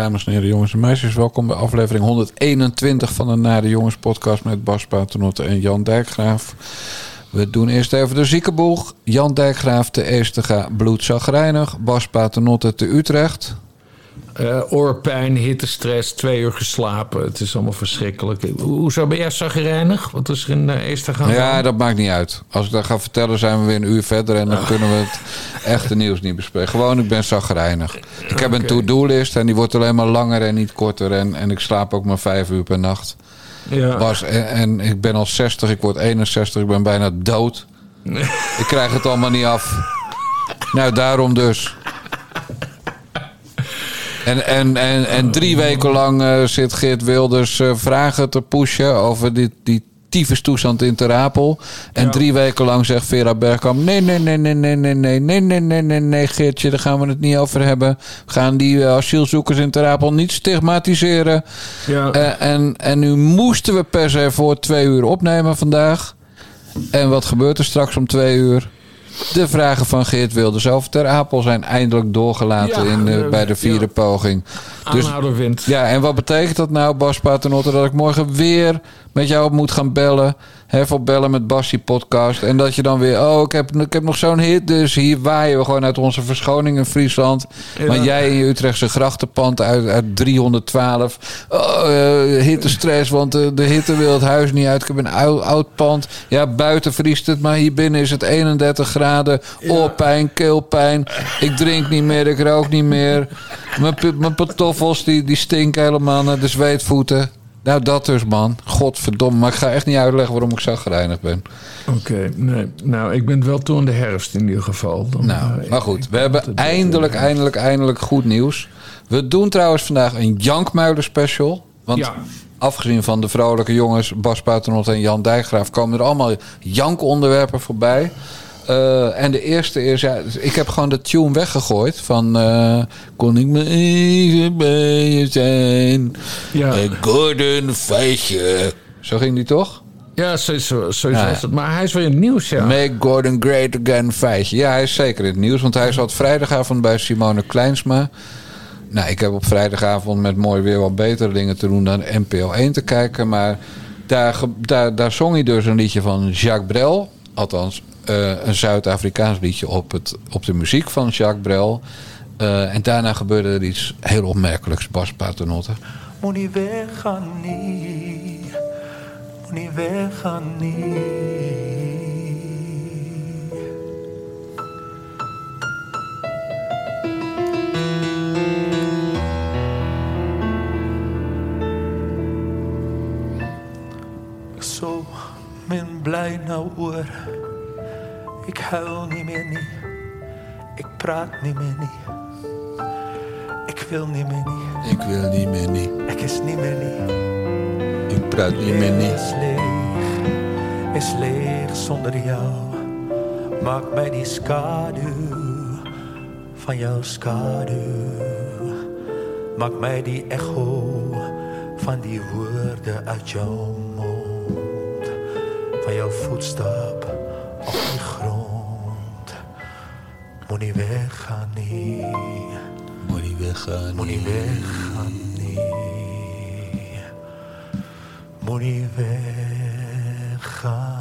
Dames en heren, jongens en meisjes, welkom bij aflevering 121 van de Nare Jongens podcast met Bas Paternotte en Jan Dijkgraaf. We doen eerst even de ziekenboeg. Jan Dijkgraaf te Eestega, bloedzagrijnig. Bas Paternotte te Utrecht. Uh, oorpijn, hittestress, twee uur geslapen. Het is allemaal verschrikkelijk. Hoezo ben jij zagrijnig? Wat is er in uh, Eestega? Ja, dat maakt niet uit. Als ik dat ga vertellen, zijn we weer een uur verder... en dan oh. kunnen we het echte nieuws niet bespreken. Gewoon, ik ben zagrijnig. Ik heb een to-do-list en die wordt alleen maar langer en niet korter. En, en ik slaap ook maar vijf uur per nacht. Ja. En, en, ik ben al 60, ik word 61, ik ben bijna dood. ik krijg het allemaal niet af. Nou, daarom dus. En, en, en, en drie weken lang uh, zit Geert Wilders uh, vragen te pushen over die, die toestand in Terapel. En ja. drie weken lang zegt Vera Bergkamp... nee, nee, nee, nee, nee, nee, nee, nee, nee, nee, nee, nee, Geertje, daar gaan we het niet over hebben. We gaan die uh, asielzoekers in Terapel niet stigmatiseren. Ja. Uh, en, en nu moesten we per se voor twee uur opnemen vandaag. En wat gebeurt er straks om twee uur? De vragen van Geert Wilders over Ter Apel zijn eindelijk doorgelaten in de, bij de vierde ja. poging. Dus, Aanhouder Ja, en wat betekent dat nou, Bas Paternotte? Dat ik morgen weer met jou moet gaan bellen. Hef bellen met Bassie podcast. En dat je dan weer, oh, ik heb, ik heb nog zo'n hit. Dus hier waaien we gewoon uit onze verschoning in Friesland. Maar jij in je Utrechtse grachtenpand uit, uit 312. Oh, uh, hittestress, want de, de hitte wil het huis niet uit. Ik heb een oud, oud pand. Ja, buiten vriest het, maar hier binnen is het 31 graden. Oorpijn, keelpijn. Ik drink niet meer, ik rook niet meer. Mijn, mijn pantoffels die, die stinken helemaal naar de zweetvoeten. Nou, dat dus, man. Godverdomme. Maar ik ga echt niet uitleggen waarom ik zo gereinigd ben. Oké, nee. Nou, ik ben wel toe in de herfst in ieder geval. Dan, nou, uh, maar goed. we hebben eindelijk, eindelijk, eindelijk goed nieuws. We doen trouwens vandaag een Jankmuilen special. Want ja. afgezien van de vrolijke jongens... Bas Paternot en Jan Dijkgraaf... komen er allemaal jankonderwerpen voorbij... Uh, en de eerste is, ja, ik heb gewoon de tune weggegooid van uh, Kon ik me even bij je zijn? Ja. Een Gordon Feitje. Zo ging die toch? Ja, zo ja. is het. Maar hij is weer in het nieuws, ja. Make Gordon Great Again Feitje. Ja, hij is zeker in het nieuws, want hij zat vrijdagavond bij Simone Kleinsma. Nou, ik heb op vrijdagavond met mooi weer wat betere dingen te doen dan NPO 1 te kijken. Maar daar, daar, daar zong hij dus een liedje van Jacques Brel. Althans, uh, een Zuid-Afrikaans liedje op, het, op de muziek van Jacques Brel. Uh, en daarna gebeurde er iets heel opmerkelijks, Bas Paternotte. Moet niet weggaan, niet. Moet niet weggaan, niet. Zo min blij nou oor. Ik huil niet meer niet. Ik praat niet meer niet. Ik wil niet meer niet. Ik wil niet meer niet. Ik is niet meer niet. Ik praat niet meer niet. Is leeg, is leeg zonder jou. Maak mij die schaduw van jouw schaduw. Maak mij die echo van die woorden uit jouw mond. Van jouw voetstap op die grond. Moni Bejani. Moni Bejani. Moni Bejani. Moni Bejani.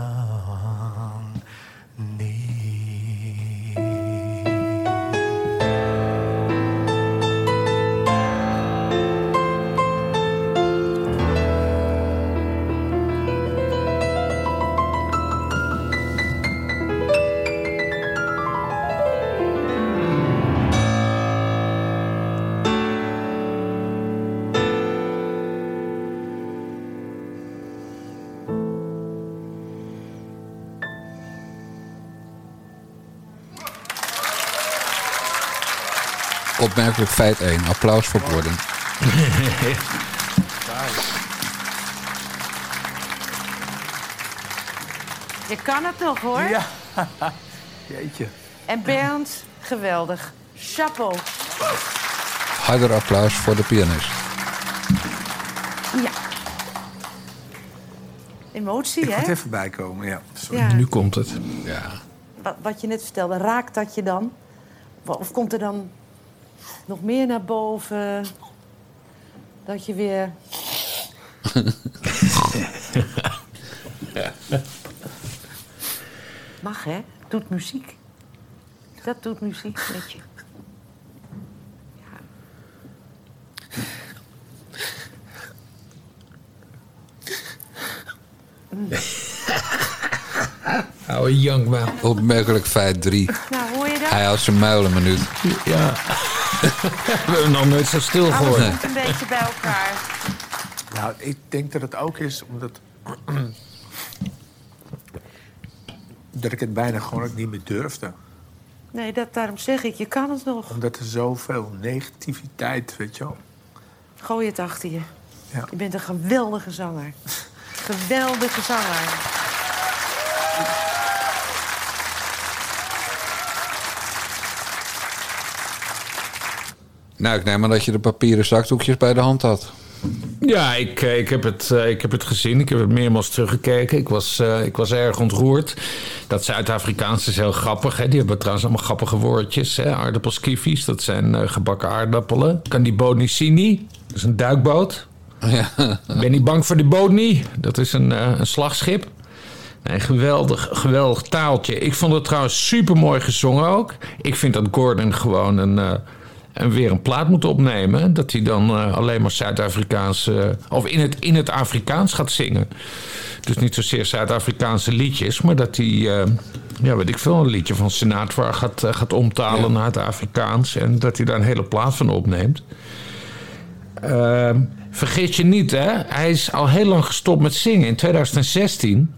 Opmerkelijk feit 1. Applaus voor Gordon. Je kan het nog hoor. Ja. Jeetje. En Bernd, geweldig. Chapeau. Harder applaus voor de pianist. Ja. Emotie, Ik hè? moet even bijkomen, ja. Sorry. Ja. Nu komt het. Ja. Wat, wat je net vertelde, raakt dat je dan? Of komt er dan nog meer naar boven? dat je weer... Mag, hè? Doet muziek. Dat doet muziek met je. Ja. Oude jankman. Opmerkelijk feit 3. Nou, hoor je dat? Hij houdt zijn muil een minuut. Ja. We hebben nog nooit zo stil Alles gehoord. een beetje bij elkaar. Nou, ik denk dat het ook is omdat... dat ik het bijna gewoon ook niet meer durfde. Nee, dat, daarom zeg ik, je kan het nog. Omdat er zoveel negativiteit, weet je wel. Gooi het achter je. Ja. Je bent een geweldige zanger. Geweldige zanger. Nou, ik neem maar dat je de papieren zakdoekjes bij de hand had. Ja, ik, eh, ik, heb het, eh, ik heb het gezien. Ik heb het meermaals teruggekeken. Ik was, eh, ik was erg ontroerd. Dat Zuid-Afrikaans is heel grappig. Hè? Die hebben trouwens allemaal grappige woordjes. Hè? Aardappelskiffies, dat zijn gebakken aardappelen. Candibonicini, dat is een duikboot. Ja. Ben je bang voor die boot niet? Dat is een, een slagschip. Nee, geweldig, geweldig taaltje. Ik vond het trouwens super mooi gezongen ook. Ik vind dat Gordon gewoon een, een weer een plaat moet opnemen. Dat hij dan eh, alleen maar Zuid-Afrikaans. eh, of in het, in het Afrikaans gaat zingen. Dus niet zozeer Zuid-Afrikaanse liedjes, maar dat hij. eh, ja, weet ik veel, een liedje van Sinatra gaat, gaat omtalen naar het Afrikaans. En dat hij daar een hele plaat van opneemt. Ehm, vergeet je niet, hè? Hij is al heel lang gestopt met zingen in 2016.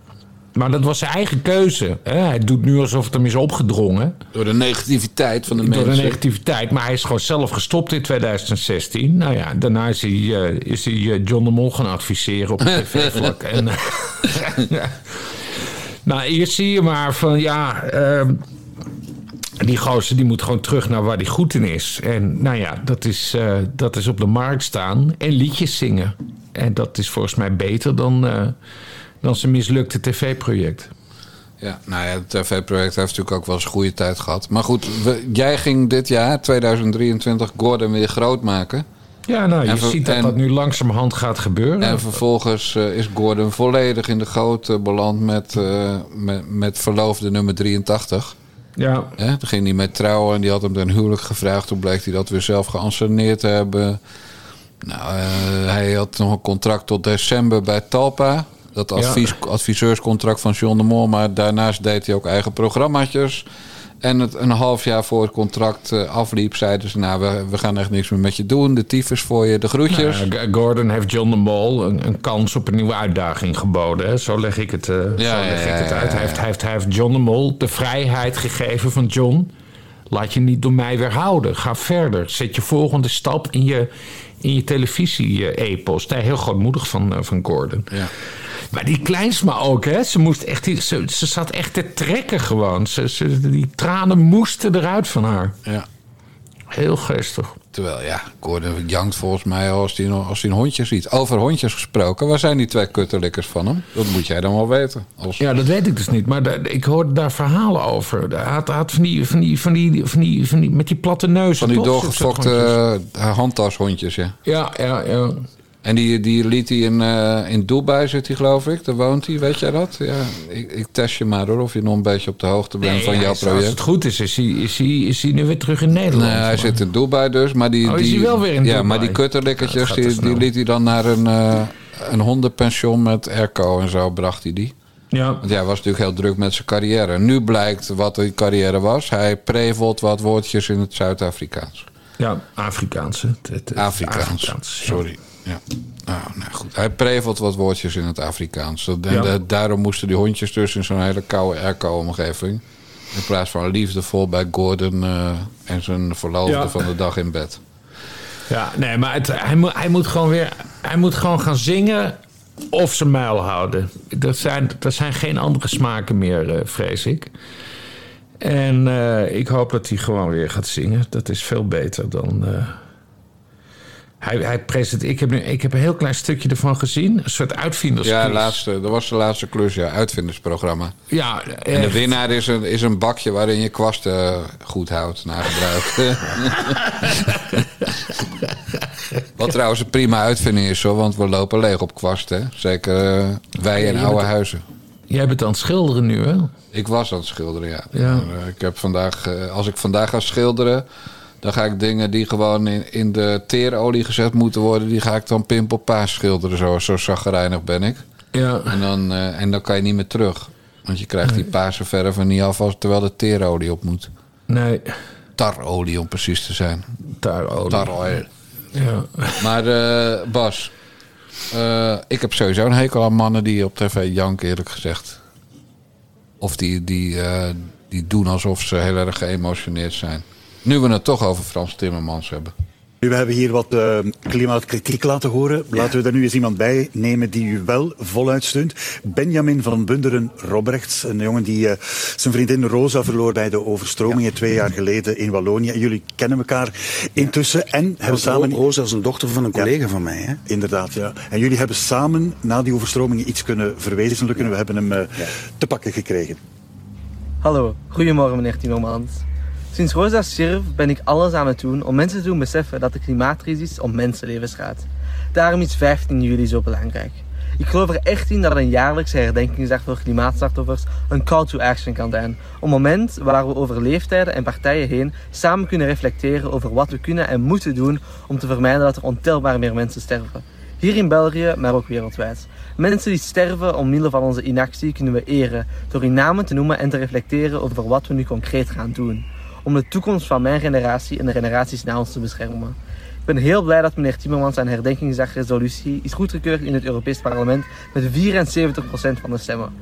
Maar dat was zijn eigen keuze. Hè? Hij doet nu alsof het hem is opgedrongen Door de negativiteit van de door de mensen. negativiteit. Maar hij is gewoon zelf gestopt in 2016. Nou ja, daarna is hij, eh, is hij eh, John de Mol gaan adviseren op het tv-vlak. en, eh. Nou, hier zie je maar van ja. ehm, die gozer die moet gewoon terug naar waar hij goed in is. En nou ja, dat is, dat is op de markt staan en liedjes zingen. En dat is volgens mij beter dan, dan zijn mislukte tv-project. Ja, nou ja, het tv-project heeft natuurlijk ook wel eens een goede tijd gehad. Maar goed, we- jij ging dit jaar, 2023, Gordon weer groot maken. Ja, nou, je ver- ziet dat en- dat nu langzamerhand gaat gebeuren. En vervolgens eh, is Gordon volledig in de goot eh, beland met, eh, met, met verloofde nummer 83. ja, Hè? Toen ging hij met trouwen en die had hem ten huwelijk gevraagd. Toen bleek hij dat weer zelf geanceneerd te hebben. Nou, eh, hij had nog een contract tot december bij Talpa. Dat advies, adviseurscontract van John de Mol. Maar daarnaast deed hij ook eigen programmaatjes. En het, een half jaar voor het contract eh, afliep, zeiden ze... nou, we, we gaan echt niks meer met je doen. De tyfus voor je, de groetjes. Nou, Gordon heeft John de Mol een, een kans op een nieuwe uitdaging geboden. Hè? Zo leg ik het, eh, zo leg ja, ik het uit. Hij, heeft, ja. hij, heeft, hij heeft John de Mol de vrijheid gegeven van John. Laat je niet door mij weerhouden. Ga verder. Zet je volgende stap in je, in je televisie-epos. Daar heel grootmoedig van, eh, van Gordon. Ja. Maar die Kleinsma ook, hè? Ze, moest echt, ze, ze zat echt te trekken gewoon. Ze, ze, die tranen moesten eruit van haar. Ja. Heel geestig. Terwijl, ja, Gordon jankt volgens mij al als hij, als een hondje ziet. Over hondjes gesproken, waar zijn die twee kutterlikkers van hem? Dat moet jij dan wel weten. Als... Ja, dat weet ik dus niet. Maar ik hoorde daar verhalen over. Hij had, van, die, van, die, van, die, van, die, van die... Met die platte neus. Van die doorgefokte uh, handtashondjes, ja. Ja, ja, ja. En die, die liet hij in, uh, in Dubai, zit hij geloof ik. Daar woont hij, weet jij dat? Ja, ik, ik test je maar hoor, of je nog een beetje op de hoogte bent Nee, van jouw is- project. Als het goed is, is hij, is, hij, is hij nu weer terug in Nederland. Nee, hij zit in Dubai dus. Maar die, Oh, is die, hij wel weer in Ja, Dubai? maar die Ja, kutterlikkertjes, die, die liet hij dan naar een, uh, een hondenpension met airco en zo bracht hij die. Ja, Want ja, hij was natuurlijk heel druk met zijn carrière. Nu blijkt wat die carrière was. Hij prevelt wat woordjes in het Zuid-Afrikaans. ja, Afrikaanse. Afrikaans. Afrikaans, ja. Sorry. Ja. Nou, nou goed. Hij prevelt wat woordjes in het Afrikaans. Ja. da- daarom moesten die hondjes dus in zo'n hele koude airco-omgeving. In plaats van liefdevol bij Gordon eh, en zijn verloofde Ja. van de dag in bed. Ja, nee, maar het, hij, moet, hij moet gewoon weer... Hij moet gewoon gaan zingen of zijn muil houden. Dat zijn, dat zijn geen andere smaken meer, eh, vrees ik. En eh, ik hoop dat hij gewoon weer gaat zingen. Dat is veel beter dan... hij, hij presenteert... Ik heb, nu, ik heb een heel klein stukje ervan gezien. Een soort uitvindersquiz. Ja, laatste, dat was de laatste klus, ja. Uitvindersprogramma. Ja, En de winnaar is een, is een bakje waarin je kwasten eh, goed houdt na gebruik. Wat trouwens een prima uitvinding is, hoor, want we lopen leeg op kwast, hè? Zeker eh, wij in oude huizen. Jij bent aan het schilderen nu, hè? Ik was aan het schilderen, ja. Ja. Maar, eh, ik heb vandaag, als ik vandaag ga schilderen, dan ga ik dingen die gewoon in, in de teerolie gezet moeten worden, die ga ik dan pimpelpaas schilderen. Zo, zo zaggerijnig ben ik. Ja. En dan, eh, en dan kan je niet meer terug. Want je krijgt die paarse verf er niet af als, terwijl de teerolie op moet. Nee, Tarolie om precies te zijn. tarolie. Tarolie. Ja. Maar eh, Bas, eh, ik heb sowieso een hekel aan mannen die op tv janken, eerlijk gezegd. Of die, die, die doen alsof ze heel erg geëmotioneerd zijn. Nu we het toch over Frans Timmermans hebben. Nu, we hebben hier wat eh, klimaatkritiek laten horen. Laten we er nu eens iemand bij nemen die u wel voluit steunt. Benjamin van Bunderen Robrechts, een jongen die eh, zijn vriendin Rosa verloor bij de overstromingen twee jaar geleden in Wallonië. En jullie kennen elkaar intussen en hebben samen... Rosa is een dochter van een collega van mij. Hè? Inderdaad, ja. En jullie hebben samen na die overstromingen iets kunnen verwezenlijken. We hebben hem eh, te pakken gekregen. Hallo, goedemorgen meneer Timmermans. Sinds Rosa stierf ben ik alles aan het doen om mensen te doen beseffen dat de klimaatcrisis om mensenlevens gaat. Daarom is 15 juli zo belangrijk. Ik geloof er echt in dat een jaarlijkse herdenkingsdag voor klimaatslachtoffers een call to action kan zijn. Een moment waar we over leeftijden en partijen heen samen kunnen reflecteren over wat we kunnen en moeten doen om te vermijden dat er ontelbaar meer mensen sterven. Hier in België, maar ook wereldwijd. Mensen die sterven omwille van onze inactie kunnen we eren door hun namen te noemen en te reflecteren over wat we nu concreet gaan doen. Om de toekomst van mijn generatie en de generaties na ons te beschermen. Ik ben heel blij dat meneer Timmermans zijn herdenkingsdagresolutie is goedgekeurd in het Europees Parlement met 74% van de stemmen.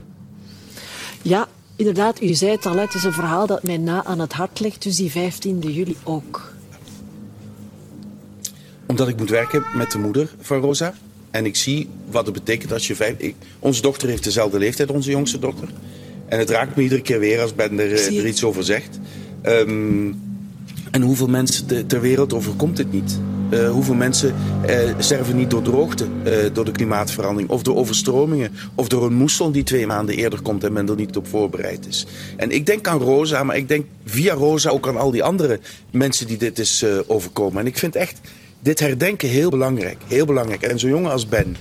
Ja, inderdaad, u zei het al, het is een verhaal dat mij na aan het hart ligt, dus die 15e juli ook. Omdat ik moet werken met de moeder van Rosa. En ik zie wat het betekent als je vijf... Ik, onze dochter heeft dezelfde leeftijd, onze jongste dochter. En het raakt me iedere keer weer als Ben er, eh, er iets over zegt. Ehm, en hoeveel mensen te- ter wereld overkomt dit niet? Eh, hoeveel mensen eh, sterven niet door droogte, eh, door de klimaatverandering, of door overstromingen, of door een moesson die twee maanden eerder komt en men er niet op voorbereid is. En ik denk aan Rosa, maar ik denk via Rosa ook aan al die andere mensen die dit is overkomen. En ik vind echt dit herdenken heel belangrijk. Heel belangrijk. En zo'n jongen als Ben,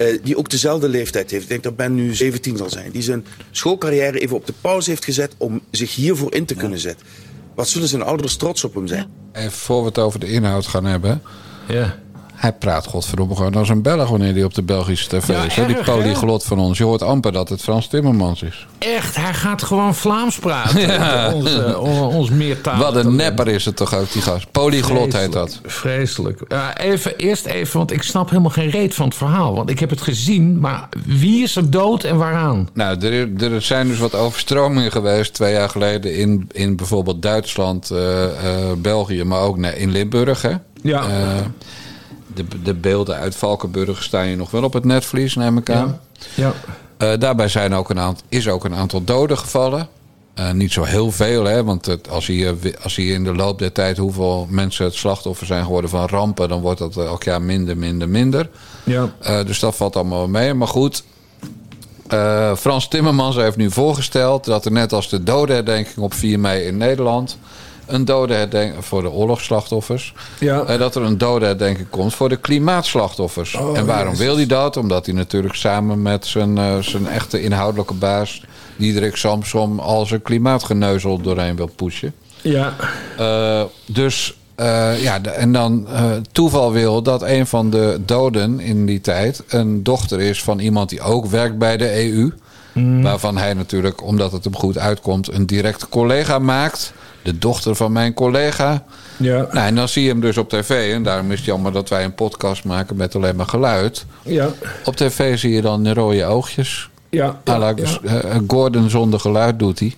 eh, die ook dezelfde leeftijd heeft. Ik denk dat Ben nu 17 zal zijn. Die zijn schoolcarrière even op de pauze heeft gezet om zich hiervoor in te kunnen zetten. Wat zullen zijn ouders trots op hem zijn? Even voor we het over de inhoud gaan hebben. Ja. Hij praat godverdomme gewoon als een Belg wanneer hij op de Belgische tv Ja, is. Die polyglot van ons. Je hoort amper dat het Frans Timmermans is. Echt, hij gaat gewoon Vlaams praten. Onze, on- ons meertalige Wat een nepper is het toch ook, die gast. Polyglot heet dat. Vreselijk. Ja, even, eerst even, want ik snap helemaal geen reet van het verhaal. Want ik heb het gezien, maar wie is er dood en waaraan? Nou, er, er zijn dus wat overstromingen geweest twee jaar geleden in, in bijvoorbeeld Duitsland, eh, eh, België, maar ook in Limburg. Hè? Ja. Eh, de, de beelden uit Valkenburg staan je nog wel op het netvlies, neem ik aan. Ja. Eh, daarbij zijn ook een aantal, is ook een aantal doden gevallen. Eh, niet zo heel veel, hè, want het, als, je, als je in de loop der tijd hoeveel mensen het slachtoffer zijn geworden van rampen, dan wordt dat elk jaar minder, minder, minder. Ja. Eh, dus dat valt allemaal mee. Maar goed, eh, Frans Timmermans heeft nu voorgesteld dat er net als de dodenherdenking op 4 mei in Nederland. Een dodenherdenking voor de oorlogsslachtoffers. Ja. eh, dat er een dodenherdenking komt voor de klimaatslachtoffers. en waarom wil hij dat? Omdat hij natuurlijk samen met zijn, eh, zijn echte inhoudelijke baas. Diederik Samsom al zijn klimaatgeneuzel doorheen wil pushen. Ja. Eh, dus ja, en dan toeval wil dat een van de doden in die tijd een dochter is van iemand die ook werkt bij de EU. Waarvan hij natuurlijk, omdat het hem goed uitkomt, een directe collega maakt. De dochter van mijn collega. Ja. Nou, en dan zie je hem dus op tv. En daarom is het jammer dat wij een podcast maken met alleen maar geluid. Ja. Op tv zie je dan de rode oogjes. Ja. ja. eh, Gordon zonder geluid doet hij.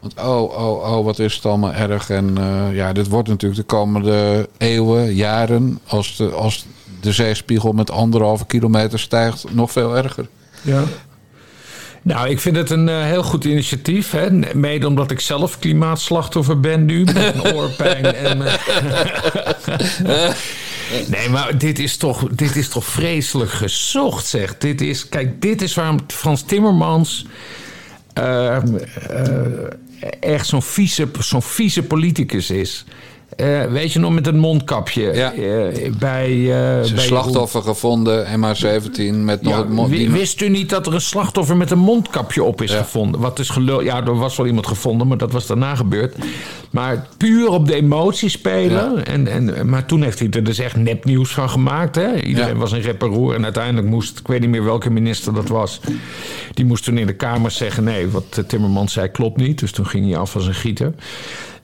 Want oh, oh, oh, wat is het allemaal erg. En eh, ja, dit wordt natuurlijk de komende eeuwen, jaren... als de, als de zeespiegel met anderhalve kilometer stijgt, nog veel erger. Ja. Nou, ik vind het een eh, heel goed initiatief. Hè? Mede omdat ik zelf klimaatslachtoffer ben nu. Met oorpijn. En, eh, nee, maar dit is, toch, dit is toch vreselijk gezocht, zeg. Dit is, kijk, dit is waarom Frans Timmermans... eh, eh, echt zo'n vieze, zo'n vieze politicus is. Eh, weet je nog, met het mondkapje. Ja. eh, bij, eh, Is een bij slachtoffer gevonden, MH17, met nog Ja, het mond... wist u niet dat er een slachtoffer met een mondkapje op is Ja. gevonden? Wat is gelul? Ja, er was wel iemand gevonden, maar dat was daarna gebeurd. Maar puur op de emotie spelen. En, en, maar toen heeft hij er dus echt nepnieuws van gemaakt. Hè? Iedereen was een reparoer. En uiteindelijk moest, ik weet niet meer welke minister dat was. Die moest toen in de Kamer zeggen: nee, wat Timmermans zei klopt niet. Dus toen ging hij af als een gieter.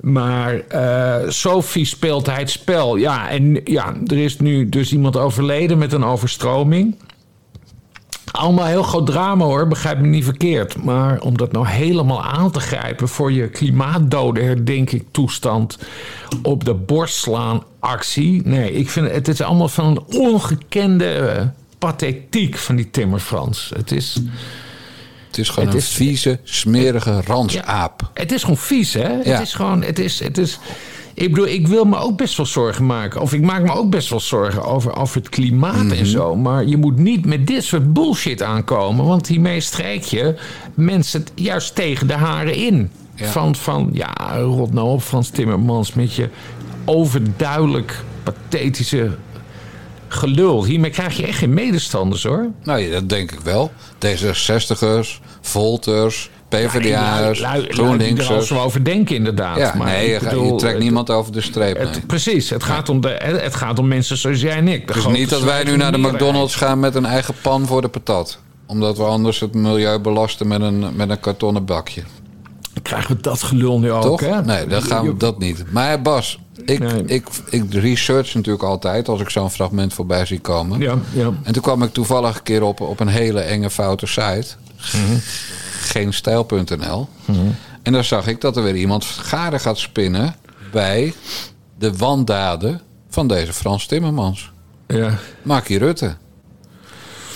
Maar eh Sophie speelt hij het spel. Ja, en ja, er is nu dus iemand overleden met een overstroming. Allemaal heel groot drama hoor, begrijp me niet verkeerd. Maar om dat nou helemaal aan te grijpen voor je klimaatdoden herdenking toestand op de borst slaan actie. Nee, ik vind het is allemaal van een ongekende eh, pathetiek van die Timmer Frans. Het is, Het is gewoon Het een is- vieze, smerige ransaap. het is gewoon vies hè. Ja. Het is gewoon, het is, het is... Ik bedoel, ik wil me ook best wel zorgen maken. Of ik maak me ook best wel zorgen over, over het klimaat Mhm. en zo. Maar je moet niet met dit soort bullshit aankomen. Want hiermee strijk je mensen juist tegen de haren in. Ja. Van, van, ja, rot nou op Frans Timmermans met je overduidelijk pathetische gelul. Hiermee krijg je echt geen medestanders hoor. Nou ja, dat denk ik wel. D66ers, Volters, PvdA'ers, er al GroenLinksers. zo over denken inderdaad. Ja, maar nee, je, bedoel, trekt het- niemand over de streep. nee. Het, precies, het gaat, om de, het gaat om mensen zoals jij en ik. Dus niet dat wij nu naar de. McDonald's gaan met een eigen pan voor de patat. Omdat we anders het milieu belasten met een, met een kartonnen bakje. Krijgen we dat gelul nu ook, Toch? hè? Nee, dan gaan we dat niet. Maar Bas, ik, Nee. ik, ik research natuurlijk altijd als ik zo'n fragment voorbij zie komen. Ja, ja. En toen kwam ik toevallig een keer op, op een hele enge foute site. Geenstijl.nl. En daar zag ik dat er weer iemand garen gaat spinnen bij de wandaden van deze Frans Timmermans. ja. Markie Rutte.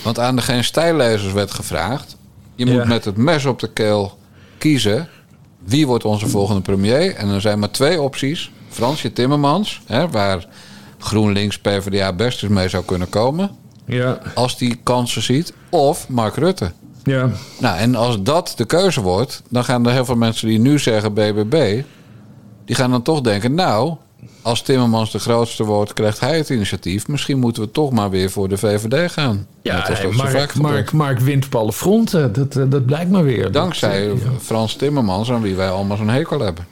Want aan de geen stijllezers werd gevraagd... je moet Ja. met het mes op de keel kiezen... wie wordt onze volgende premier. En er zijn maar twee opties. Fransje Timmermans, hè, waar GroenLinks PvdA best eens mee zou kunnen komen... Ja, als die kansen ziet. Of Mark Rutte. ja. Nou, en als dat de keuze wordt... dan gaan er heel veel mensen die nu zeggen BBB... die gaan dan toch denken... nou, als Timmermans de grootste wordt... krijgt hij het initiatief. Misschien moeten we toch maar weer voor de VVD gaan. Ja, vaak Mark. Mark, Mark wint op alle fronten. Dat, eh, dat blijkt maar weer. Dankzij Dat, eh, Frans Timmermans... aan wie wij allemaal zo'n hekel hebben.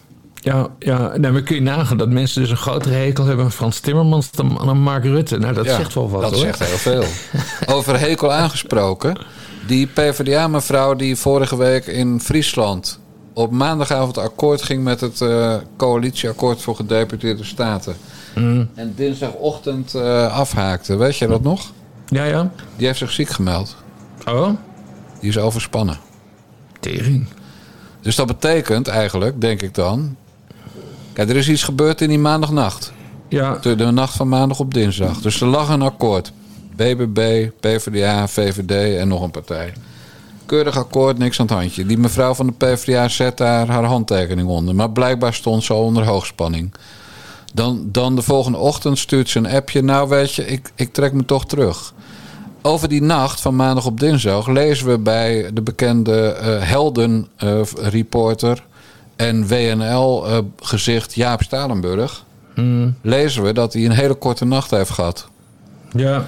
Ja, ja. Maar kun je nagaan dat mensen dus een grotere hekel hebben aan Frans Timmermans dan aan Mark Rutte. Nou, dat Ja, zegt wel wat, Dat hoor. zegt heel veel. Over hekel aangesproken. Die PvdA-mevrouw die vorige week in Friesland... op maandagavond akkoord ging met het eh, coalitieakkoord voor gedeputeerde staten. Mm. En dinsdagochtend eh, afhaakte. Weet je dat nog? Ja, ja. Die heeft zich ziek gemeld. Oh, Die is overspannen. tering. Dus dat betekent eigenlijk, denk ik dan... Kijk, er is iets gebeurd in die maandagnacht. Ja, De, de nacht van maandag op dinsdag. Dus er lag een akkoord. BBB, PvdA, VVD en nog een partij. Keurig akkoord, niks aan het handje. Die mevrouw van de PvdA zet daar haar handtekening onder. Maar blijkbaar stond ze al onder hoogspanning. Dan, dan de volgende ochtend stuurt ze een appje. Nou weet je, ik, ik trek me toch terug. Over die nacht van maandag op dinsdag lezen we bij de bekende eh helden-reporter en WNL-gezicht Jaap Stalenburg. Lezen we dat hij een hele korte nacht heeft gehad. ja.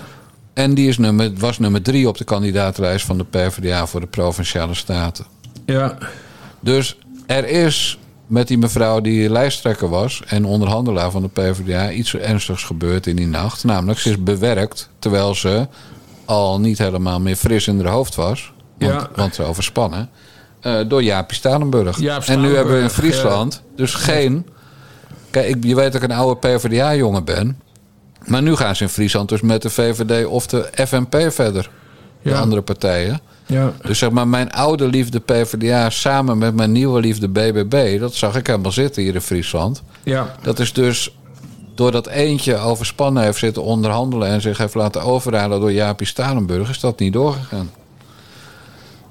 En die is nummer, was nummer drie op de kandidaatlijst van de PvdA voor de provinciale staten. Ja, Dus er is met die mevrouw die lijsttrekker was en onderhandelaar van de PvdA iets ernstigs gebeurd in die nacht. Namelijk, ze is bewerkt terwijl ze al niet helemaal meer fris in haar hoofd was. Want, Ja. want ze overspannen. Eh, door Jaapie Stalenburg. Jaap en nu hebben we in Stalenburg, Friesland dus geen... Kijk, je weet dat ik een oude PvdA-jongen ben. Maar nu gaan ze in Friesland dus met de VVD of de FNP verder. De Ja. andere partijen. ja. Dus zeg maar, mijn oude liefde PvdA samen met mijn nieuwe liefde BBB... dat zag ik helemaal zitten hier in Friesland. Ja, Dat is dus doordat eentje overspannen heeft zitten onderhandelen... en zich heeft laten overhalen door Jaapie Stalenburg... is dat niet doorgegaan.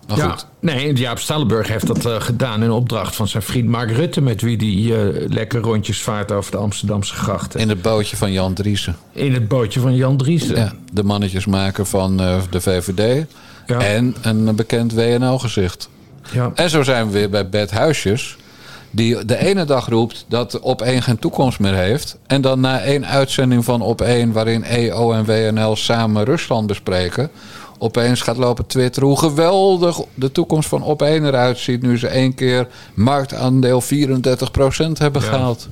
Maar ja. goed, Nee, Jaap Stallenburg heeft dat eh, gedaan in opdracht van zijn vriend Mark Rutte... met wie die eh, lekker rondjes vaart over de Amsterdamse grachten. in het bootje van Jan Driessen. In het bootje van Jan Driessen. Ja, de mannetjesmaker van eh, de VVD... Ja. en een bekend WNL-gezicht. Ja. En zo zijn we weer bij Bert Huisjes... Die de ene dag roept dat op één geen toekomst meer heeft. En dan na één uitzending van op één, waarin EO en WNL samen Rusland bespreken. Opeens gaat lopen twitteren hoe geweldig de toekomst van op één eruit ziet. Nu ze één keer marktaandeel 34% hebben Ja. gehaald.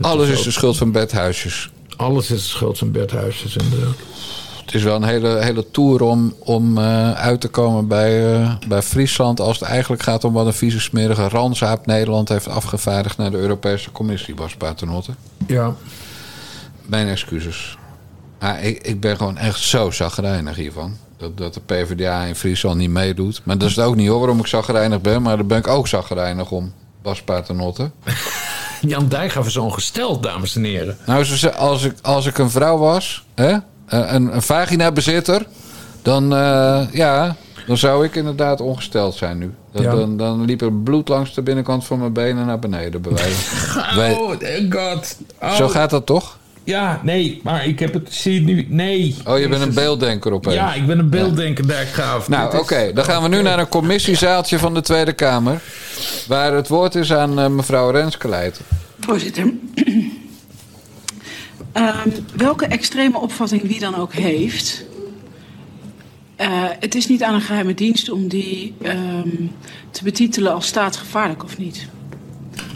Alles is ook- de schuld van bedhuisjes. Alles is de schuld van Bert Huisjes inderdaad. Het is wel een hele, hele tour om, om eh, uit te komen bij, eh, bij Friesland. Als het eigenlijk gaat om wat een vieze smerige ranzaap Nederland heeft afgevaardigd naar de Europese Commissie, Bas Paternotte. Ja. Mijn excuses. Maar ik, ik ben gewoon echt zo zagrijnig hiervan. Dat, dat de PvdA in Friesland niet meedoet. Maar dat is het ook niet hoor waarom ik zagrijnig ben. Maar daar ben ik ook zagrijnig om. Bas Paternotte. Jan Dijkgraaf is ongesteld, dames en heren. Nou, als ik, als ik een vrouw was, hè, een, een vagina-bezitter, dan, eh, ja, dan zou ik inderdaad ongesteld zijn nu. Dan, Ja. dan, dan liep er bloed langs de binnenkant van mijn benen naar beneden. Bij Oh, god. Oh, Zo gaat dat toch? Ja, nee, maar ik heb het... Zie je nu... Nee. Oh, je bent een beelddenker opeens. Ja, ik ben een beelddenker, Dijkgraaf. Nou, Dit oké. Dan gaan we nu naar een commissiezaaltje van de Tweede Kamer. Waar het woord is aan eh, mevrouw Renske Leijten. Voorzitter. Ehm, welke extreme opvatting wie dan ook heeft. eh, het is niet aan een geheime dienst om die ehm, te betitelen als staatsgevaarlijk of niet.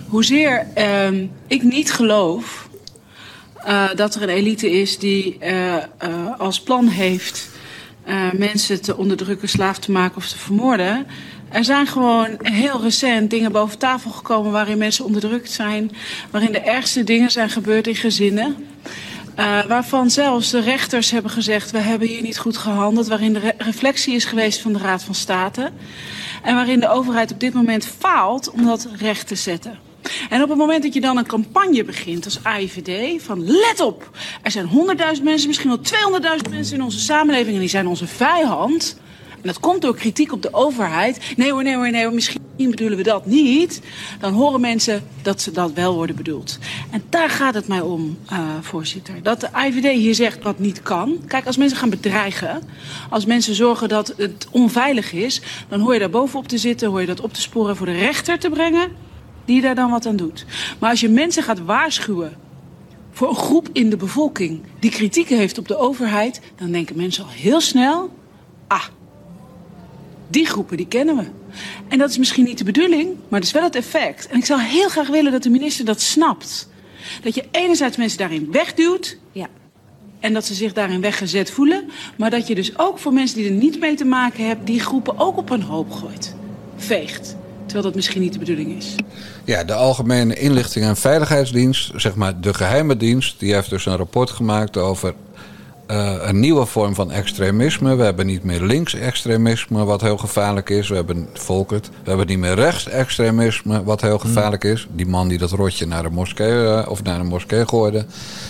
Hoezeer ehm, ik niet geloof eh, dat er een elite is die eh, eh, als plan heeft mensen te onderdrukken, slaaf te maken of te vermoorden. Er zijn gewoon heel recent dingen boven tafel gekomen waarin mensen onderdrukt zijn, waarin de ergste dingen zijn gebeurd in gezinnen. Waarvan zelfs de rechters hebben gezegd: we hebben hier niet goed gehandeld. Waarin de re- reflectie is geweest van de Raad van State. En waarin de overheid op dit moment faalt om dat recht te zetten. En op het moment dat je dan een campagne begint als AIVD van let op, er zijn 100.000 mensen, misschien wel 200.000 mensen in onze samenleving en die zijn onze vijand. En dat komt door kritiek op de overheid. Nee hoor, nee hoor, nee misschien bedoelen we dat niet. Dan horen mensen dat ze dat wel worden bedoeld. En daar gaat het mij om, eh, voorzitter. Dat de IVD hier zegt wat niet kan. Kijk, als mensen gaan bedreigen, als mensen zorgen dat het onveilig is, dan hoor je daar bovenop te zitten, hoor je dat op te sporen voor de rechter te brengen, die daar dan wat aan doet. Maar als je mensen gaat waarschuwen voor een groep in de bevolking die kritiek heeft op de overheid, dan denken mensen al heel snel: ah, die groepen die kennen we. En dat is misschien niet de bedoeling, maar dat is wel het effect. En ik zou heel graag willen dat de minister dat snapt. Dat je enerzijds mensen daarin wegduwt. Ja. En dat ze zich daarin weggezet voelen. Maar dat je dus ook voor mensen die er niet mee te maken hebben, die groepen ook op een hoop gooit. Veegt. Terwijl dat misschien niet de bedoeling is. Ja, de Algemene Inlichting en Veiligheidsdienst, zeg maar de geheime dienst, die heeft dus een rapport gemaakt over eh, een nieuwe vorm van extremisme. We hebben niet meer linksextremisme, wat heel gevaarlijk is. We hebben Volkert. We hebben niet meer rechtsextremisme, wat heel gevaarlijk is. Die man die dat rotje naar de moskee eh, of naar de moskee gooide. En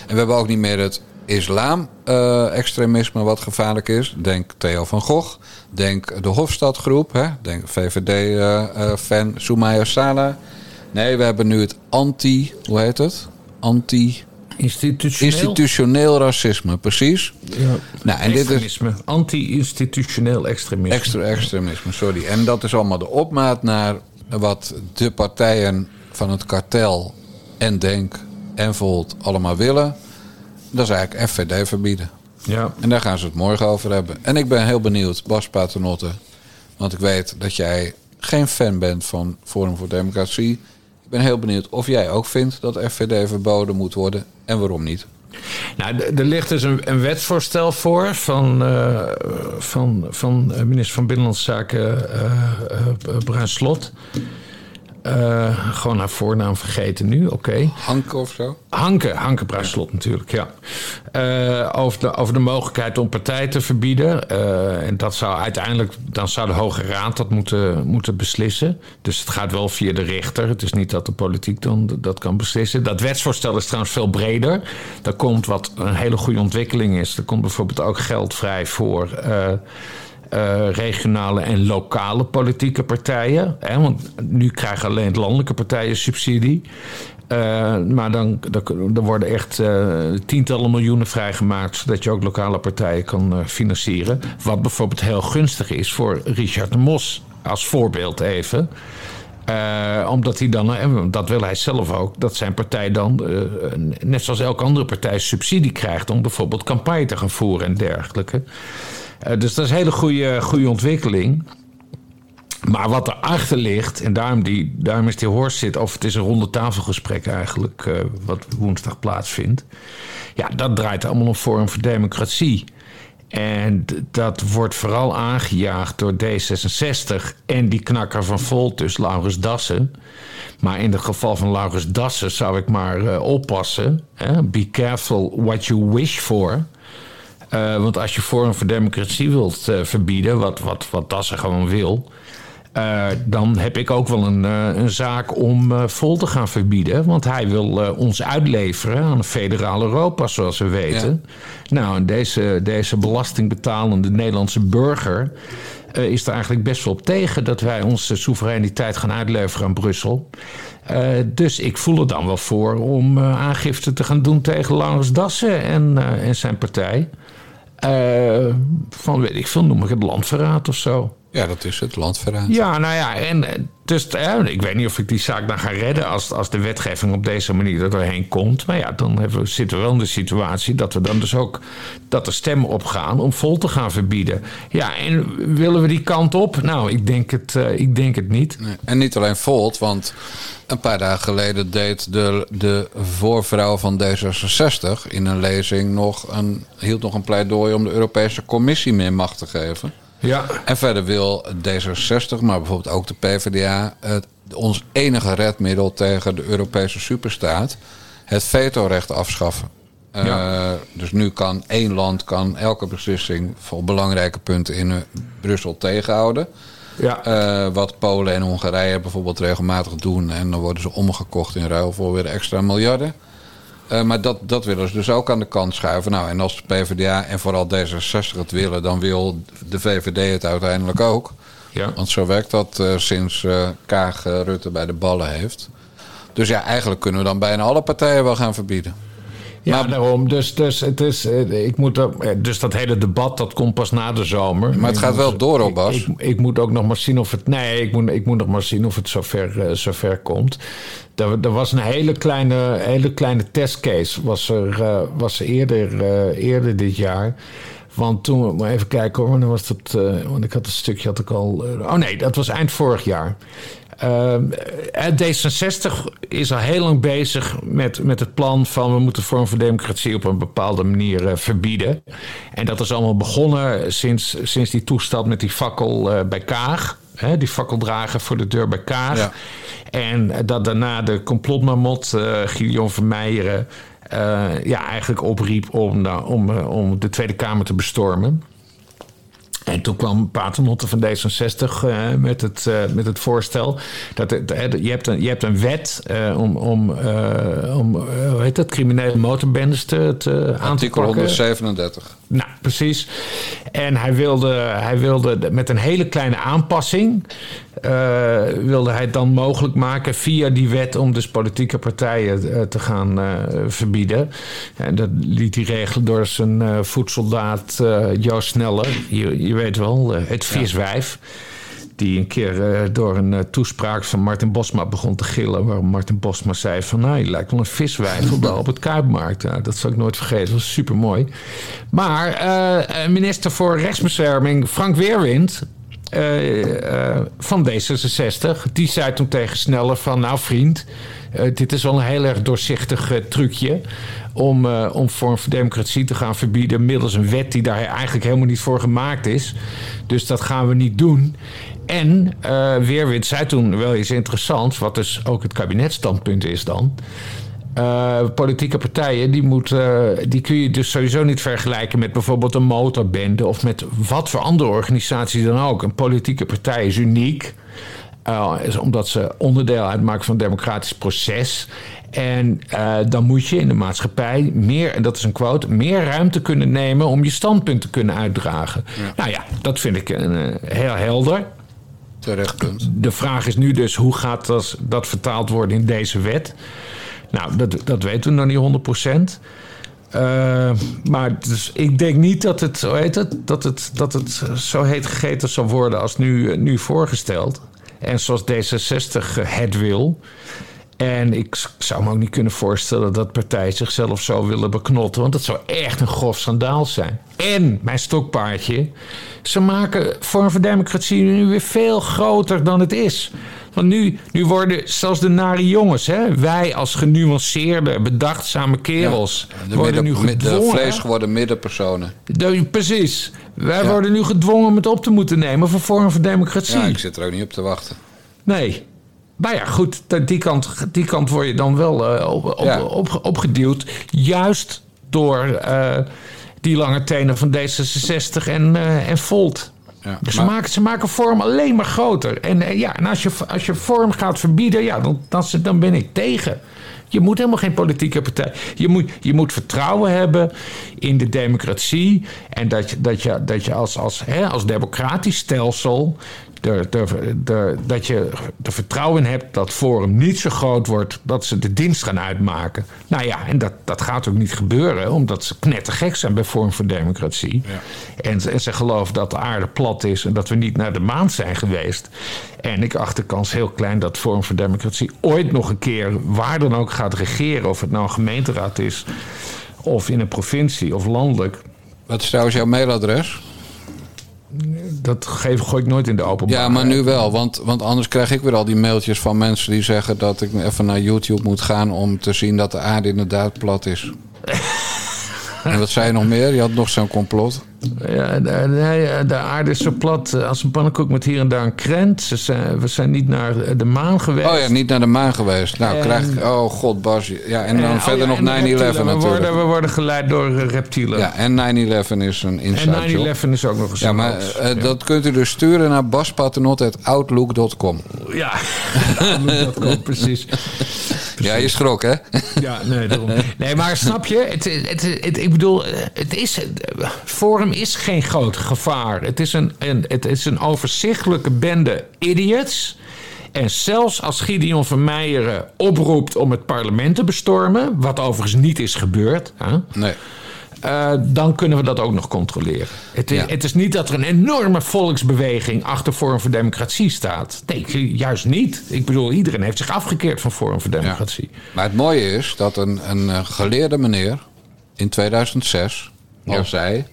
we hebben ook niet meer het islam-extremisme, wat gevaarlijk is. Denk Theo van Gogh. Denk de Hofstadgroep. Hè? Denk VVD-fan Soumaya Sala. Nee, we hebben nu het anti... Hoe heet het? Anti... Institutioneel. Institutioneel racisme, precies. Ja. Nou, en dit is. Anti-institutioneel extremisme. extra extremisme, sorry. En dat is allemaal de opmaat naar wat de partijen van het kartel en Denk en Volt allemaal willen. Dat is eigenlijk FVD verbieden. Ja. En daar gaan ze het morgen over hebben. En ik ben heel benieuwd, Bas Paternotte. Want ik weet dat jij geen fan bent van Forum voor Democratie. Ik ben heel benieuwd of jij ook vindt dat FVD verboden moet worden. En waarom niet? Nou, er ligt dus een, een wetsvoorstel voor van, eh, van, van eh, minister van Binnenlandse Zaken eh, Bruin Slot. Eh, gewoon haar voornaam vergeten nu, oké. Hanken of zo? Hanke, Hanke Bruinslot natuurlijk, ja. Eh, over, de, over de mogelijkheid om partijen te verbieden. Eh, en dat zou uiteindelijk, dan zou de Hoge Raad dat moeten, moeten beslissen. Dus het gaat wel via de rechter. Het is niet dat de politiek dan dat kan beslissen. Dat wetsvoorstel is trouwens veel breder. Daar komt wat een hele goede ontwikkeling is. Er komt bijvoorbeeld ook geld vrij voor. Eh, regionale en lokale politieke partijen. Hè, want nu krijgen alleen landelijke partijen subsidie. Eh, maar dan, dan worden echt eh, tientallen miljoenen vrijgemaakt... zodat je ook lokale partijen kan financieren. Wat bijvoorbeeld heel gunstig is voor Richard de Mos. Als voorbeeld even. Omdat hij dan, en dat wil hij zelf ook, dat zijn partij dan, net zoals elke andere partij, subsidie krijgt om bijvoorbeeld campagne te gaan voeren en dergelijke. Eh, dus dat is een hele goede, goede ontwikkeling. Maar wat erachter ligt, en daarom, die, daarom is die Horst zit, of het is een ronde tafelgesprek eigenlijk, eh, wat woensdag plaatsvindt. Ja, dat draait allemaal om Forum voor Democratie. En dat wordt vooral aangejaagd door D66 en die knakker van Voltus, Laurens Dassen. Maar in het geval van Laurens Dassen zou ik maar eh, oppassen. Hè? Be careful what you wish for. Eh, want als je Forum voor Democratie wilt eh, verbieden, wat, wat, wat Dassen gewoon wil. eh, dan heb ik ook wel een, een zaak om vol te gaan verbieden. Want hij wil ons uitleveren aan een federaal Europa, zoals we weten. Nou, deze, deze belastingbetalende Nederlandse burger is er eigenlijk best wel op tegen dat wij onze soevereiniteit gaan uitleveren aan Brussel. Dus ik voel er dan wel voor om eh, aangifte te gaan doen tegen Laurens Dassen en, en zijn partij. Eh, van weet ik veel, noem ik het landverraad of zo. Ja, dat is het, landverraad. Ja, nou ja, en eh, dus eh, ik weet niet of ik die zaak dan ga redden als, als de wetgeving op deze manier er doorheen komt. Maar ja, dan hebben we, zitten we wel in de situatie dat we dan dus ook dat er stemmen opgaan om vol te gaan verbieden. Ja, en willen we die kant op? Nou, ik denk het, eh, ik denk het niet. Nee, En niet alleen Volt, want een paar dagen geleden deed de, de voorvrouw van D66 in een lezing nog een, hield nog een pleidooi om de Europese Commissie meer macht te geven. Ja. En verder wil D66, maar bijvoorbeeld ook de PvdA, het, ons enige redmiddel tegen de Europese superstaat, het vetorecht afschaffen. Eh, dus nu kan één land kan elke beslissing voor belangrijke punten in Brussel tegenhouden. Ja. Eh, wat Polen en Hongarije bijvoorbeeld regelmatig doen. En dan worden ze omgekocht in ruil voor weer extra miljarden. Eh, maar dat, dat willen ze dus ook aan de kant schuiven. Nou, en als de PvdA en vooral D66 het willen, dan wil de VVD het uiteindelijk ook. Ja. Want zo werkt dat eh, sinds eh, Kaag Rutte bij de ballen heeft. Dus ja, eigenlijk kunnen we dan bijna alle partijen wel gaan verbieden. Ja, Maar- daarom. Dus, dus, het is, eh, ik moet, ook- eh, dus dat hele debat dat komt pas na de zomer. Maar het gaat wel door, ik- Bas. Ik, ik, moet ook nog maar zien of het. Nee, ik moet, ik moet nog maar zien of het zover, eh, zover komt. Er, er was een hele kleine, hele kleine testcase. Was er, eh, was er eerder, eh, eerder dit jaar. Want toen, maar even kijken hoor, wanneer was dat? want ik had een stukje had ik al. oh nee, dat was eind vorig jaar. Eh, D66 is al heel lang bezig met, met het plan van we moeten vorm voor democratie op een bepaalde manier eh, verbieden. En dat is allemaal begonnen sinds, sinds die toestand met die fakkel eh, bij Kaag. Hè, die fakkeldrager voor de deur bij Kaag. Ja. En dat daarna de complotmamot uh, Guillaume Vermeijeren uh, ja, eigenlijk opriep om, nou, om, uh, om de Tweede Kamer te bestormen. En toen kwam Paternotte van D66 uh, met, het, uh, met het voorstel. Dat het, je, hebt een, je hebt een wet uh, om, om, om hoe heet dat, criminele motorbendes te, te aan te pakken. Artikel 137. Nou, precies. En hij wilde, hij wilde met een hele kleine aanpassing... Uh, wilde hij het dan mogelijk maken via die wet... om dus politieke partijen uh, te gaan uh, verbieden. En dat liet hij regelen door zijn voedsoldaat Joost Sneller. Je, je weet wel, het viswijf. Die een keer door een toespraak van Martin Bosma begon te gillen. Waarom Martin Bosma zei van... nou, je lijkt wel een viswijf op, het Kuipmarkt. Nou, dat zal ik nooit vergeten, dat was super mooi. Maar minister voor rechtsbescherming Frank Weerwind... Uh, uh, van D66. Die zei toen tegen Sneller van... nou vriend, uh, dit is wel een heel erg doorzichtig trucje... om, om Vorm voor Democratie te gaan verbieden... middels een wet die daar eigenlijk helemaal niet voor gemaakt is. Dus dat gaan we niet doen. En Weerwind zei toen wel iets interessants... wat dus ook het kabinetstandpunt is dan... Uh, politieke partijen, die, moet, uh, die kun je dus sowieso niet vergelijken met bijvoorbeeld een motorbende of met wat voor andere organisaties dan ook. Een politieke partij is uniek, uh, is omdat ze onderdeel uitmaken van het democratisch proces. En dan moet je in de maatschappij meer, en dat is een quote, meer ruimte kunnen nemen om je standpunt te kunnen uitdragen. Ja. Nou ja, dat vind ik een, heel helder. Terecht punt. De vraag is nu dus, hoe gaat dat, dat vertaald worden in deze wet? Nou, dat, dat weten we nog niet 100 procent. Uh, maar dus ik denk niet dat het, hoe heet het, dat het, dat het zo heet gegeten zal worden als nu, nu voorgesteld. En zoals D66 het wil. En ik zou me ook niet kunnen voorstellen dat partijen zichzelf zo willen beknotten. Want dat zou echt een grof schandaal zijn. En, mijn stokpaardje, ze maken Vorm voor Democratie nu weer veel groter dan het is. Want nu, nu worden zelfs de nare jongens, hè, wij als genuanceerde, bedachtzame kerels, De, worden midden, nu mid- de gedwongen. vlees geworden middenpersonen. De- precies. Wij Ja. worden nu gedwongen om het op te moeten nemen voor Vorm voor Democratie. Ja, ik zit er ook niet op te wachten. Nee. Nou ja, goed, dat- die kant, die kant word je dan wel eh, op, op, Ja. op, opgeduwd. Juist door eh, die lange tenen van D66 en, eh, en Volt. Ja, Dus maar- ze, maken, ze maken vorm alleen maar groter. En, eh, ja, en als, je, als je vorm gaat verbieden, ja, dan, dan, dan ben ik tegen. Je moet helemaal geen politieke partij. Je moet, je moet vertrouwen hebben in de democratie. En dat je, dat je, dat je als, als, hè, als democratisch stelsel. Dat je er vertrouwen in hebt dat Forum niet zo groot wordt dat ze de dienst gaan uitmaken. Nou ja, en dat, dat gaat ook niet gebeuren, omdat ze knettergek zijn bij Forum voor Democratie. En, en ze geloven dat de aarde plat is en dat we niet naar de maan zijn geweest. En ik acht de kans heel klein dat Forum voor Democratie ooit nog een keer waar dan ook gaat regeren. Of het nou een gemeenteraad is, of in een provincie of landelijk. Wat is trouwens jouw mailadres? Dat geef, gooi ik nooit in de openbaar. Ja, maar nu wel. Want, want anders krijg ik weer al die mailtjes van mensen die zeggen dat ik even naar YouTube moet gaan om te zien dat de aarde inderdaad plat is. En wat zei je nog meer? Je had nog zo'n complot. Ja, de, de aarde is zo plat eh, als een pannenkoek met hier en daar een krent. Ze zijn, we zijn niet naar de maan geweest. Oh ja, niet naar de maan geweest. Nou, En- krijg. Oh god, Bas. Ja, en dan oh verder ja, nog 9-11 en de reptielen. natuurlijk. We worden, we worden geleid door eh, reptielen. Ja, en 9-11 is een inside en 9-11 job. is ook nog eens Ja, maar eh, dat kunt u dus sturen naar baspaternotte.outlook.com. Ja, dat komt precies. Ja, je schrok, hè? Ja, nee, daarom. Nee, maar snap je? Het, het, het, ik bedoel, het is, Forum is geen groot gevaar. Het is een, een, het is een overzichtelijke bende idiots. En zelfs als Gideon van Meijeren oproept om het parlement te bestormen... wat overigens niet is gebeurd... Hè, Nee. Eh, dan kunnen we dat ook nog controleren. Het is, Ja. het is niet dat er een enorme volksbeweging achter Forum voor Democratie staat. Nee, juist niet. Ik bedoel, iedereen heeft zich afgekeerd van Forum voor Democratie. Maar het mooie is dat een, een eh, geleerde meneer in 2006 al Ja. zei...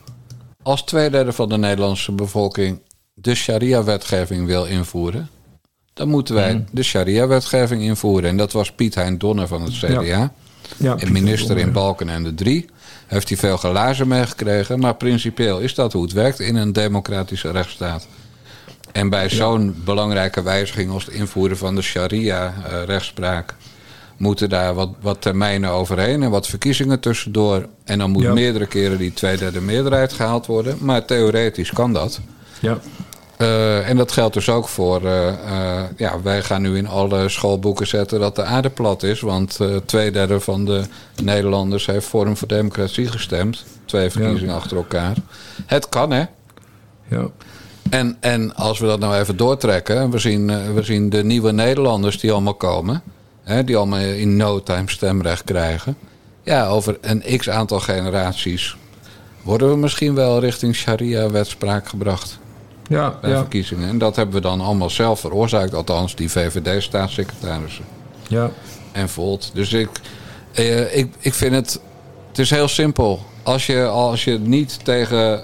als twee derde van de Nederlandse bevolking de sharia-wetgeving wil invoeren... dan moeten wij Mhm. de sharia-wetgeving invoeren. En dat was Piet Hein Donner van het CDA. Ja. Ja, en minister in Balken en de Drie. Heeft hij veel glazen meegekregen. Maar principieel is dat hoe het werkt in een democratische rechtsstaat. En bij zo'n belangrijke wijziging als het invoeren van de sharia-rechtspraak... moeten daar wat, wat termijnen overheen en wat verkiezingen tussendoor. En dan moet Ja. meerdere keren die tweederde meerderheid gehaald worden. Maar theoretisch kan dat. Ja. Eh, en dat geldt dus ook voor. eh, eh, ja, wij gaan nu in alle schoolboeken zetten dat de aarde plat is. Want twee derde van de Nederlanders heeft Forum voor Democratie gestemd. Twee verkiezingen achter elkaar. Het kan, hè? Ja. En, en als we dat nou even doortrekken, we zien, we zien de nieuwe Nederlanders die allemaal komen, hè, die allemaal in no time stemrecht krijgen. Ja, over een x aantal generaties worden we misschien wel richting sharia-wetspraak gebracht Ja, bij ja, verkiezingen. En dat hebben we dan allemaal zelf veroorzaakt, althans die VVD-staatssecretarissen ja. en Volt. Dus ik, eh, ik, ik vind het, het is heel simpel. Als je, als je niet tegen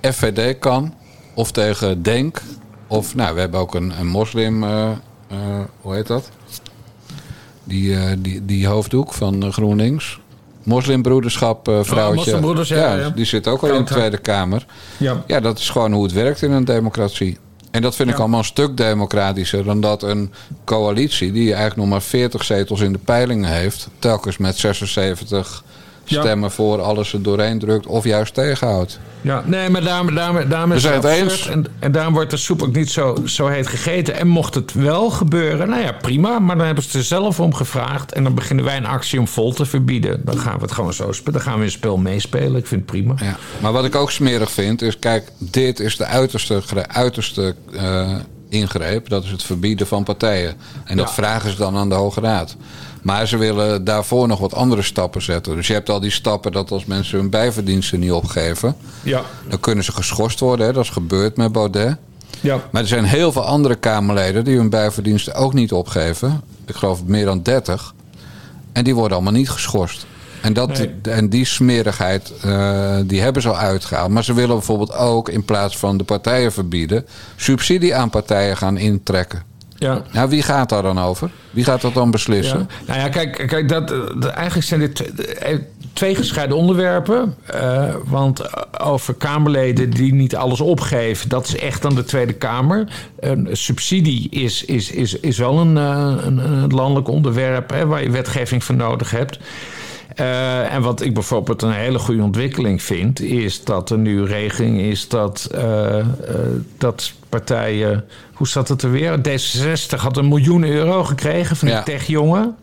FVD kan, of tegen Denk, of nou, we hebben ook een, een moslim, eh, eh, hoe heet dat? Die, eh, die, die hoofddoek van GroenLinks. Moslimbroederschap, eh vrouwtje. moslimbroeders, ja, ja. Die zit ook al in de. Tweede Kamer. Ja. Ja, dat is gewoon hoe het werkt in een democratie. En dat vind ik allemaal een stuk democratischer dan dat een coalitie, die eigenlijk nog maar 40 zetels in de peilingen heeft, telkens met 76 Ja. stemmen voor alles er doorheen drukt of juist tegenhoudt. Ja, nee, maar daarom, daarom, daarom is We zijn het absurd. eens. En, en daarom wordt de soep ook niet zo, zo heet gegeten. En mocht het wel gebeuren, nou ja, prima. Maar dan hebben ze er zelf om gevraagd. En dan beginnen wij een actie om vol te verbieden. Dan gaan we het gewoon zo spelen. Dan gaan we een spel meespelen. Ik vind het prima. Ja. Maar wat ik ook smerig vind, is kijk, dit is de uiterste, uiterste eh, ingreep. Dat is het verbieden van partijen. En dat vragen ze dan aan de Hoge Raad. Maar ze willen daarvoor nog wat andere stappen zetten. Dus je hebt al die stappen dat als mensen hun bijverdiensten niet opgeven, Ja. dan kunnen ze geschorst worden. Hè? Dat is gebeurd met Baudet. Ja. Maar er zijn heel veel andere Kamerleden die hun bijverdiensten ook niet opgeven. Ik geloof meer dan 30. En die worden allemaal niet geschorst. En, dat, Nee. en die smerigheid, eh, die hebben ze al uitgehaald. Maar ze willen bijvoorbeeld ook in plaats van de partijen verbieden... subsidie aan partijen gaan intrekken. Ja. Nou, wie gaat daar dan over? Wie gaat dat dan beslissen? Ja. Nou ja, kijk, kijk dat, dat- eigenlijk zijn dit twee- eh, twee gescheiden onderwerpen. Eh, want over Kamerleden die niet alles opgeven, dat is echt aan de Tweede Kamer. Een subsidie is, is, is, is wel een, eh, een, een landelijk onderwerp hè, waar je wetgeving voor nodig hebt. Eh, en wat ik bijvoorbeeld een hele goede ontwikkeling vind, is dat er nu regeling is dat, eh, eh, dat partijen. Hoe zat het er weer? D66 had een miljoen euro gekregen van die Ja. techjongen.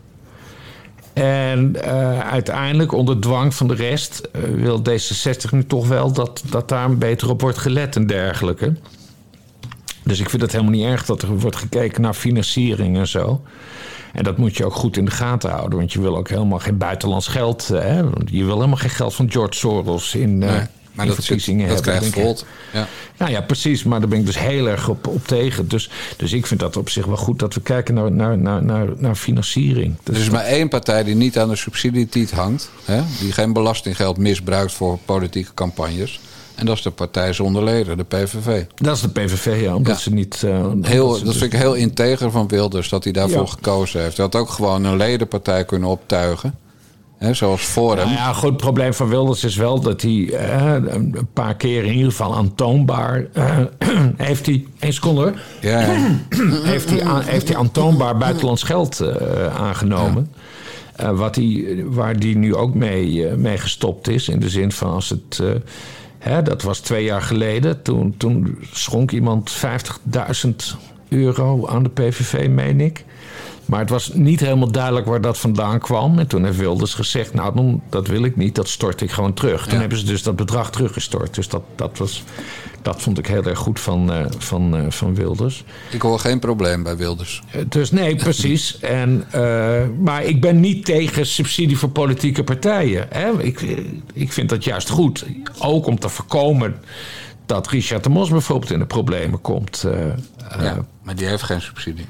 En uiteindelijk, onder dwang van de rest, wil D66 nu toch wel dat, dat daar beter op wordt gelet en dergelijke. Dus ik vind het helemaal niet erg dat er wordt gekeken naar financiering en zo. En dat moet je ook goed in de gaten houden, want je wil ook helemaal geen buitenlands geld. eh, Hè? Je wil helemaal geen geld van George Soros in, eh Nee, maar dat, verkiezingen dat hebben. krijgt. Ja. Nou ja, precies. Maar daar ben ik dus heel erg op, op tegen. Dus, dus ik vind dat op zich wel goed dat we kijken naar, naar, naar, naar, naar financiering. Dus Er is maar één partij die niet aan de subsidietiet hangt. Hè? Die geen belastinggeld misbruikt voor politieke campagnes. En dat is de partij zonder leden, de PVV. dat is de PVV, ja. Omdat Ja. ze niet... eh, Heel, dat dus- vind ik heel integer van Wilders dat hij daarvoor Ja. gekozen heeft. Hij had ook gewoon een ledenpartij kunnen optuigen. Hè, zoals Forum. Nou ja, goed, het probleem van Wilders is wel dat hij eh, een paar keer in ieder geval aantoonbaar eh, heeft hij. Eén seconde hoor. Ja, heeft hij, aan- heeft hij aantoonbaar buitenlands geld eh, aangenomen. Eh, wat hij, waar die nu ook mee, mee gestopt is. In de zin van als het. eh, hè, dat was twee jaar geleden. Toen, toen schonk iemand 50.000 euro aan de PVV, meen ik. Maar het was niet helemaal duidelijk waar dat vandaan kwam. En toen heeft Wilders gezegd: Nou, dat wil ik niet, dat stort ik gewoon terug. Toen Ja. hebben ze dus dat bedrag teruggestort. Dus dat, dat, was, dat vond ik heel erg goed van, eh, van, eh, van Wilders. Ik hoor geen probleem bij Wilders. Eh, Dus nee, precies. En, maar ik ben niet tegen subsidie voor politieke partijen. Hè? Ik, ik vind dat juist goed. Ook om te voorkomen dat Richard de Mos bijvoorbeeld in de problemen komt. Ja, maar die heeft geen subsidie.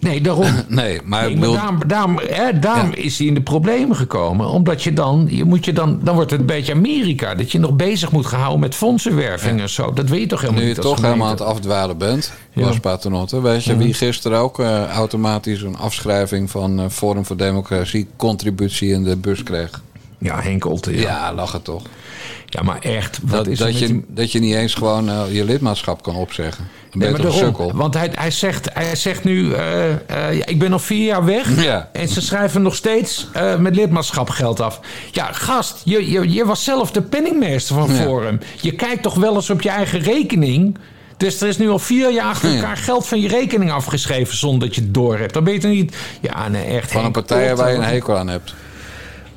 Nee, daarom. Nee, maar Nee, maar daarom, daarom, hè, daarom is hij in de problemen gekomen. Omdat je dan, je moet je dan, dan wordt het een beetje Amerika. Dat je nog bezig moet gehouden met fondsenwerving en zo. Dat weet je toch helemaal Nu je niet als toch helemaal aan het afdwalen bent, Ja. Bas Paternotte. Weet je Ja. wie gisteren ook eh, automatisch een afschrijving van eh, Forum voor Democratie contributie in de bus kreeg? Ja, Henk Olte. Ja, Ja. lachen toch. Ja, maar echt. Wat Dat, is dat, je, die- dat je niet eens gewoon eh, je lidmaatschap kan opzeggen. Dan ben Nee, je maar toch sukkel. Want hij, hij, zegt, hij zegt nu, eh, eh, ik ben nog vier jaar weg. Ja. En ze schrijven nog steeds met lidmaatschap geld af. Ja, gast, je, je, je was zelf de penningmeester van Ja. Forum. Je kijkt toch wel eens op je eigen rekening. Dus er is nu al vier jaar achter elkaar geld van je rekening afgeschreven zonder dat je het door hebt. Dan ben je toch niet... Ja, nee, echt. Van een partij waar je een hekel aan hebt.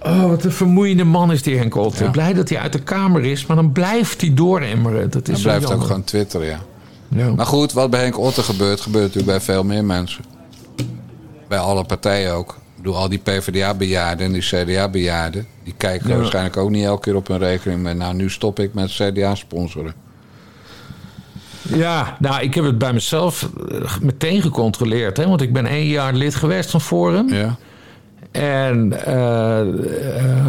Oh, wat een vermoeiende man is die Henk Otte. Ja. Blij dat hij uit de Kamer is, maar dan blijft hij dooremmeren. Dat is zo blijft ook gewoon twitteren, ja. Ja. Maar goed, wat bij Henk Otte gebeurt, gebeurt natuurlijk bij veel meer mensen. Bij alle partijen ook. Ik bedoel, al die PvdA-bejaarden en die CDA-bejaarden... die kijken Ja. waarschijnlijk ook niet elke keer op hun rekening... met nou, nu stop ik met CDA-sponsoren. Ja, nou, ik heb het bij mezelf eh, meteen gecontroleerd. Hè, want ik ben één jaar lid geweest van Forum. Ja. En eh, eh,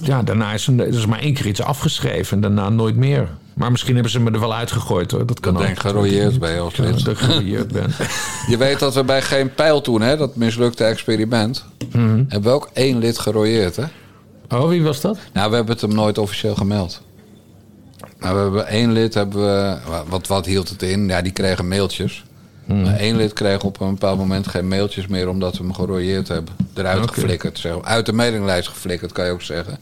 ja, daarna is er, is maar één keer iets afgeschreven. En daarna nooit meer. Maar misschien hebben ze me er wel uitgegooid hoor. Dat kan Dat denk ben je als lid. dat ben. Je weet dat we bij Geen Pijl toen, hè, dat mislukte experiment... Mhm. hebben we ook één lid gerooieerd, hè? Oh, wie was dat? Nou, we hebben het hem nooit officieel gemeld. Nou, we hebben één lid, hebben we, wat, wat hield het in? Ja, die kregen mailtjes. Mhm. Maar één lid kreeg op een bepaald moment geen mailtjes meer... omdat we hem gerooieerd hebben. Eruit Oké. geflikkerd, zeg. Uit de mailinglijst geflikkerd, kan je ook zeggen.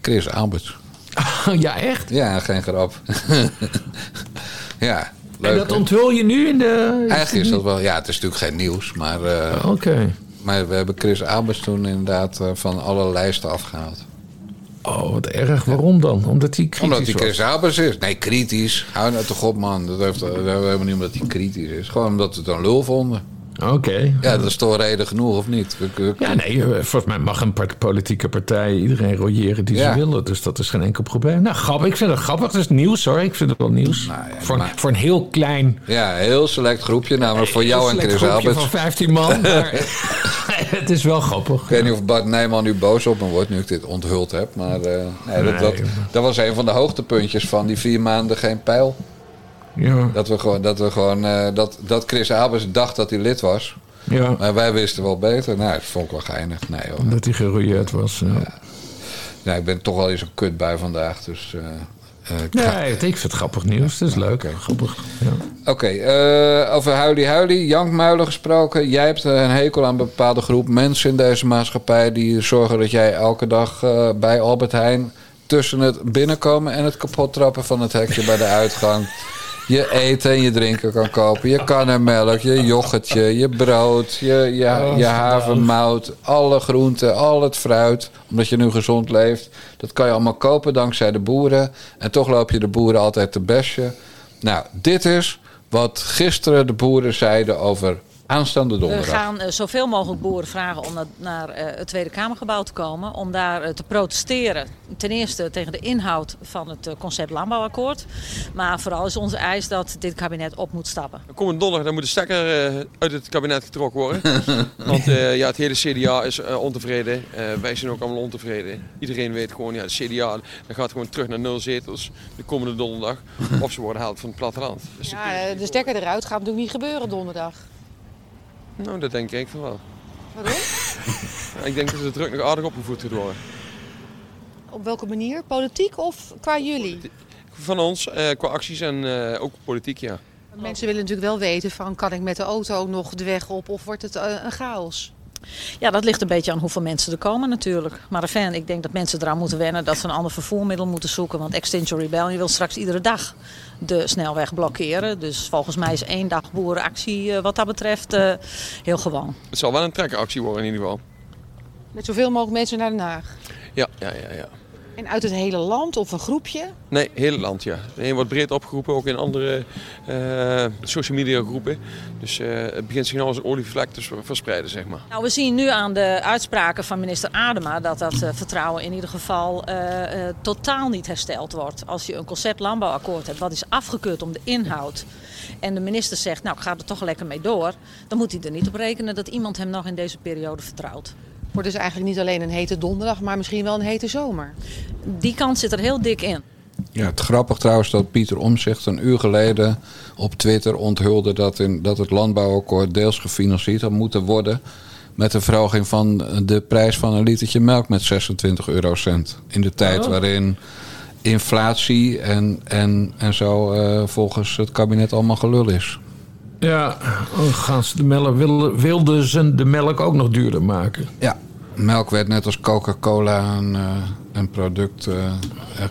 Chris Alberts. ja, echt? Ja, geen grap. ja, leuk. en dat onthul je nu in de... Eigenlijk is dat wel... Ja, het is natuurlijk geen nieuws, maar... eh, Oké. Maar we hebben Chris Alberts toen inderdaad eh, van alle lijsten afgehaald. Oh, wat erg. Waarom dan? Omdat hij kritisch Omdat hij. Chris Alberts is. Nee, kritisch. Hou nou toch op, man. Dat heeft, dat helemaal niet omdat hij kritisch is. Gewoon omdat we het een lul vonden. Oké. Ja, dat is toch reden genoeg, of niet? We- we- Ja, nee, eh, volgens mij mag een politieke partij iedereen royeren die Ja. ze willen. Dus dat is geen enkel probleem. Nou, grappig. Ik vind het grappig. Het is nieuws hoor. Ik vind het wel nieuws. Nou ja, voor, maar- voor een heel klein... Ja, heel select groepje, namelijk voor jou en Chris groepje Alberts. van 15 man. Maar het is wel grappig. Ik weet niet of Bart Nijman nu boos op me wordt nu ik dit onthuld heb. Maar eh, nee, dat, dat, was een van de hoogtepuntjes van die vier maanden geen pijl. Ja, Dat we gewoon, dat we gewoon eh, dat, dat Chris Alberts dacht dat hij lid was. ja. Maar wij wisten wel beter. Nou, dat vond ik wel geinig. Nee hoor. Dat hij gerouilleerd was. Ja. Nee, ik ben toch wel eens een kut bij vandaag. Dus eh, eh, ga- Nee, ik vind het grappig nieuws. Het is leuk. Grappig. Ja. Oké, eh, over huilie huilie, jankmuilen gesproken. Jij hebt een hekel aan een bepaalde groep mensen in deze maatschappij... die zorgen dat jij elke dag eh, bij Albert Heijn... tussen het binnenkomen en het kapot trappen van het hekje bij de uitgang... je eten en je drinken kan kopen. Je karnemelk, je yoghurtje, je brood, je, je, je havermout... alle groenten, al het fruit, omdat je nu gezond leeft. Dat kan je allemaal kopen dankzij de boeren. En toch loop je de boeren altijd te besje... Nou, dit is wat gisteren de boeren zeiden over aanstaande We donderdag. gaan eh, zoveel mogelijk boeren vragen om naar, naar eh, het Tweede Kamergebouw te komen. Om daar eh, te protesteren. Ten eerste tegen de inhoud van het concept landbouwakkoord. Maar vooral is onze eis dat dit kabinet op moet stappen. Komende donderdag dan moet de stekker eh, uit het kabinet getrokken worden. Want eh, ja, het hele CDA is ontevreden. Eh, wij zijn ook allemaal ontevreden. Iedereen weet gewoon, ja, de CDA dat gaat gewoon terug naar nul zetels de komende donderdag. Of ze worden gehaald van het platteland. Dus Ja, de stekker eruit gaat natuurlijk niet gebeuren donderdag. Nou, dat denk ik van wel. Waarom? Ik denk dat de druk nog aardig opgevoerd gaat worden. Op welke manier? Politiek of qua jullie? Van ons, eh, qua acties en eh, ook politiek, ja. Mensen willen natuurlijk wel weten van kan ik met de auto nog de weg op of wordt het eh, een chaos? Ja, dat ligt een beetje aan hoeveel mensen er komen natuurlijk. Maar enfin, ik denk dat mensen eraan moeten wennen dat ze een ander vervoermiddel moeten zoeken. Want Extinction Rebellion wil straks iedere dag de snelweg blokkeren. Dus volgens mij is één dag boerenactie eh, wat dat betreft eh, heel gewoon. Het zal wel een trekkeractie worden in ieder geval. Met zoveel mogelijk mensen naar Den Haag. Ja, ja, ja, ja. En uit het hele land of een groepje? Nee, heel land, ja. Een wordt breed opgeroepen, ook in andere eh, social media groepen. Dus eh, het begint zich nou als een olievlek te verspreiden, zeg maar. Nou, we zien nu aan de uitspraken van minister Adema dat dat eh, vertrouwen in ieder geval eh, eh, totaal niet hersteld wordt. Als je een concept landbouwakkoord hebt wat is afgekeurd om de inhoud en de minister zegt, nou ik ga er toch lekker mee door, dan moet hij er niet op rekenen dat iemand hem nog in deze periode vertrouwt. Wordt dus eigenlijk niet alleen een hete donderdag, maar misschien wel een hete zomer. Die kant zit er heel dik in. Ja, het grappig trouwens dat Pieter Omzicht een uur geleden op Twitter onthulde dat, in, dat het landbouwakkoord deels gefinancierd had moeten worden. Met een verhoging van de prijs van een litertje melk met 26 eurocent. In de tijd Oh. waarin inflatie en, en, en zo eh, volgens het kabinet allemaal gelul is. Ja, gaan ze de melk, wilden, wilden ze de melk ook nog duurder maken? Ja, melk werd net als Coca-Cola een, eh, een product eh, eh,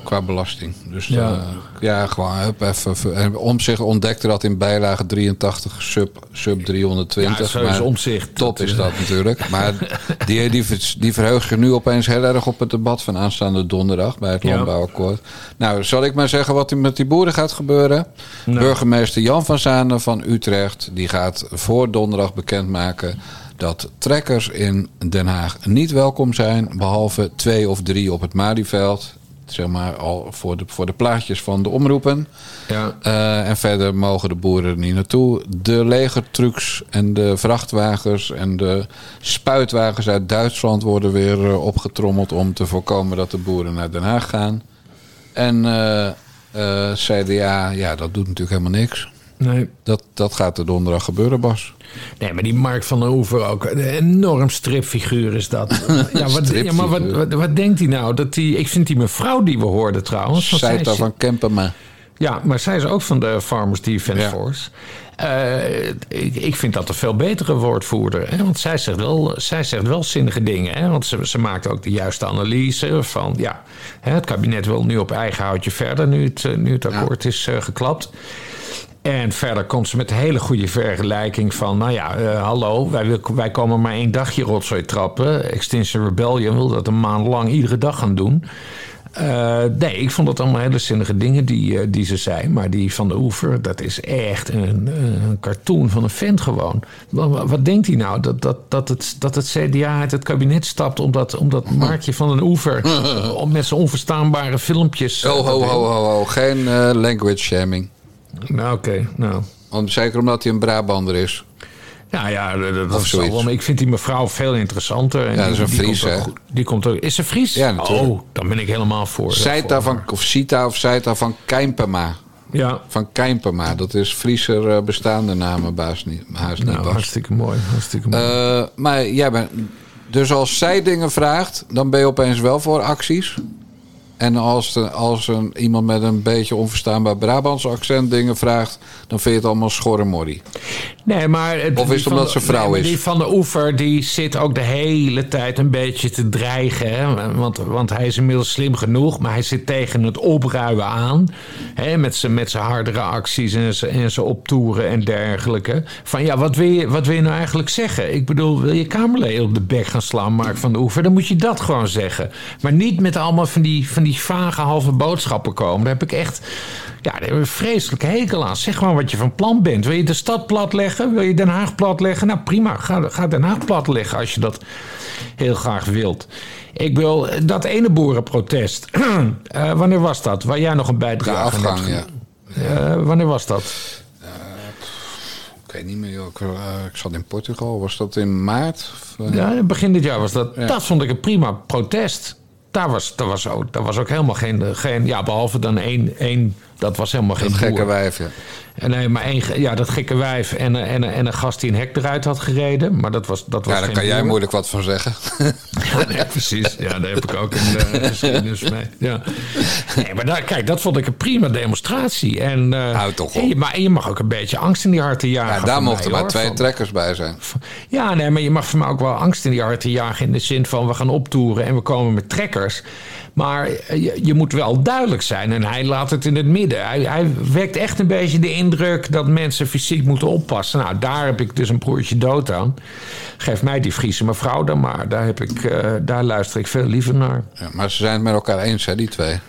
qua belasting. Dus Ja. ja, ja gewoon hup, even. En om zich ontdekte dat in bijlage 83 sub, sub 320. Ja, zo is maar Omtzigt. Top Dat, is dat natuurlijk. Maar die, die, die verheugt zich nu opeens heel erg op het debat van aanstaande donderdag bij het Ja. landbouwakkoord. Nou, zal ik maar zeggen wat er met die boeren gaat gebeuren? Nou. Burgemeester Jan van Zanen van Utrecht die gaat voor donderdag bekendmaken dat trekkers in Den Haag niet welkom zijn, behalve twee of drie op het Malieveld. Zeg maar al voor de, voor de plaatjes van de omroepen. Ja. Eh, en verder mogen de boeren er niet naartoe. De legertrucks en de vrachtwagens en de spuitwagens uit Duitsland worden weer eh, opgetrommeld om te voorkomen dat de boeren naar Den Haag gaan. En eh, eh, CDA, ja, dat doet natuurlijk helemaal niks. Nee. Dat, dat gaat er donderdag gebeuren, Bas. Nee, maar die Mark van der Hoever ook. Een enorm stripfiguur is dat. ja, wat, ja, maar wat, wat, wat denkt hij nou? Dat die, ik vind die mevrouw die we hoorden trouwens. is- van Kempema. Ja, maar zij is ook van de Farmers Defence Ja. Force. Eh, ik, ik vind dat een veel betere woordvoerder. Hè? Want zij zegt wel, zij zegt wel zinnige dingen. Hè? Want ze, ze maakt ook de juiste analyse van... ja, hè, het kabinet wil nu op eigen houtje verder... nu het, eh, nu het akkoord is eh, geklapt. En verder komt ze met een hele goede vergelijking van... nou ja, eh, hallo, wij, wij komen maar één dagje rotzooi trappen. Extinction Rebellion wil dat een maand lang iedere dag gaan doen... Eh, nee, ik vond het allemaal hele zinnige dingen die, eh, die ze zei. Maar die van de Oever, dat is echt een, een cartoon van een vent gewoon. Wat, wat denkt hij nou? Dat, dat, dat, het, dat het CDA uit het kabinet stapt omdat, omdat Markje van den Oever... met zijn onverstaanbare filmpjes... Ho, ho, ho, ho, ho. Geen language shaming. Nou, oké. nou. Om, zeker omdat hij een Brabander is. Nou ja, dat, is wel, ik vind die mevrouw veel interessanter. En Ja, dat is die- een Fries, hè? Die komt ook, is ze Fries? Ja, natuurlijk. Oh, dan ben ik helemaal voor. Seita van, of Sita of van Kijmpema. Ja. Van Kijmpema. Dat is Frieser eh, bestaande namen, baas niet. Haast niet, Nou, Bas. hartstikke mooi. Hartstikke mooi. Eh, maar jij bent... Dus als zij dingen vraagt, dan ben je opeens wel voor acties. En als, de- als een, iemand met een beetje onverstaanbaar Brabants accent dingen vraagt... dan vind je het allemaal schorremorrie. Nee, maar het, Of is het omdat de- ze vrouw nee, is? Die van de Oever die zit ook de hele tijd een beetje te dreigen. Hè? Want, want hij is inmiddels slim genoeg, maar hij zit tegen het opruimen aan. Hè? Met zijn met zijn hardere acties en zijn, en zijn optoeren en dergelijke. Van ja, wat wil, je, wat wil je nou eigenlijk zeggen? Ik bedoel, wil je Kamerleden op de bek gaan slaan, Mark van de Oever? Dan moet je dat gewoon zeggen. Maar niet met allemaal van die, van die vage halve boodschappen komen. Daar heb ik echt... Ja, daar heb ik een vreselijke hekel aan. Zeg gewoon wat je van plan bent. Wil je de stad platleggen? Wil je Den Haag platleggen? Nou prima, ga, ga Den Haag platleggen als je dat heel graag wilt. Ik wil dat ene boerenprotest. Eh, wanneer was dat? Waar jij nog een bijdrage afgang, aan ja. Eh, wanneer was dat? Ik weet niet meer, joh. Ik, eh, ik zat in Portugal. Was dat in maart? Of, eh, Ja, begin dit jaar was dat. Dat vond ik een prima protest. Daar was, daar was, ook, daar was ook helemaal geen, geen. Ja, behalve dan één. één dat was helemaal geen. Dat gekke wijf, ja. En Nee, maar één, ja, dat gekke wijf en, een- en, een- en een gast die een hek eruit had gereden. Maar dat was, dat was Ja, daar kan jij moeilijk wat van zeggen. Ja, nee, precies. Ja, daar heb ik ook een eh, geschiedenis mee. Ja. Nee, maar daar, kijk, dat vond ik een prima demonstratie. En, eh, en je, maar je mag ook een beetje angst in die harten jagen. Ja, daar mochten maar hoor. twee Van- trekkers bij zijn. ja, nee, maar je mag voor mij ook wel angst in die harten jagen. In de zin van we gaan optoeren en we komen met trekkers. Maar eh, je, moet wel duidelijk zijn. En hij laat het in het midden. Hij, hij wekt echt een beetje de indruk dat mensen fysiek moeten oppassen. Nou, daar heb ik dus een broertje dood aan. Geef mij die Friese mevrouw dan maar. Daar, heb ik, eh, daar luister ik veel liever naar. Ja, maar ze zijn het met elkaar eens, hè, die twee.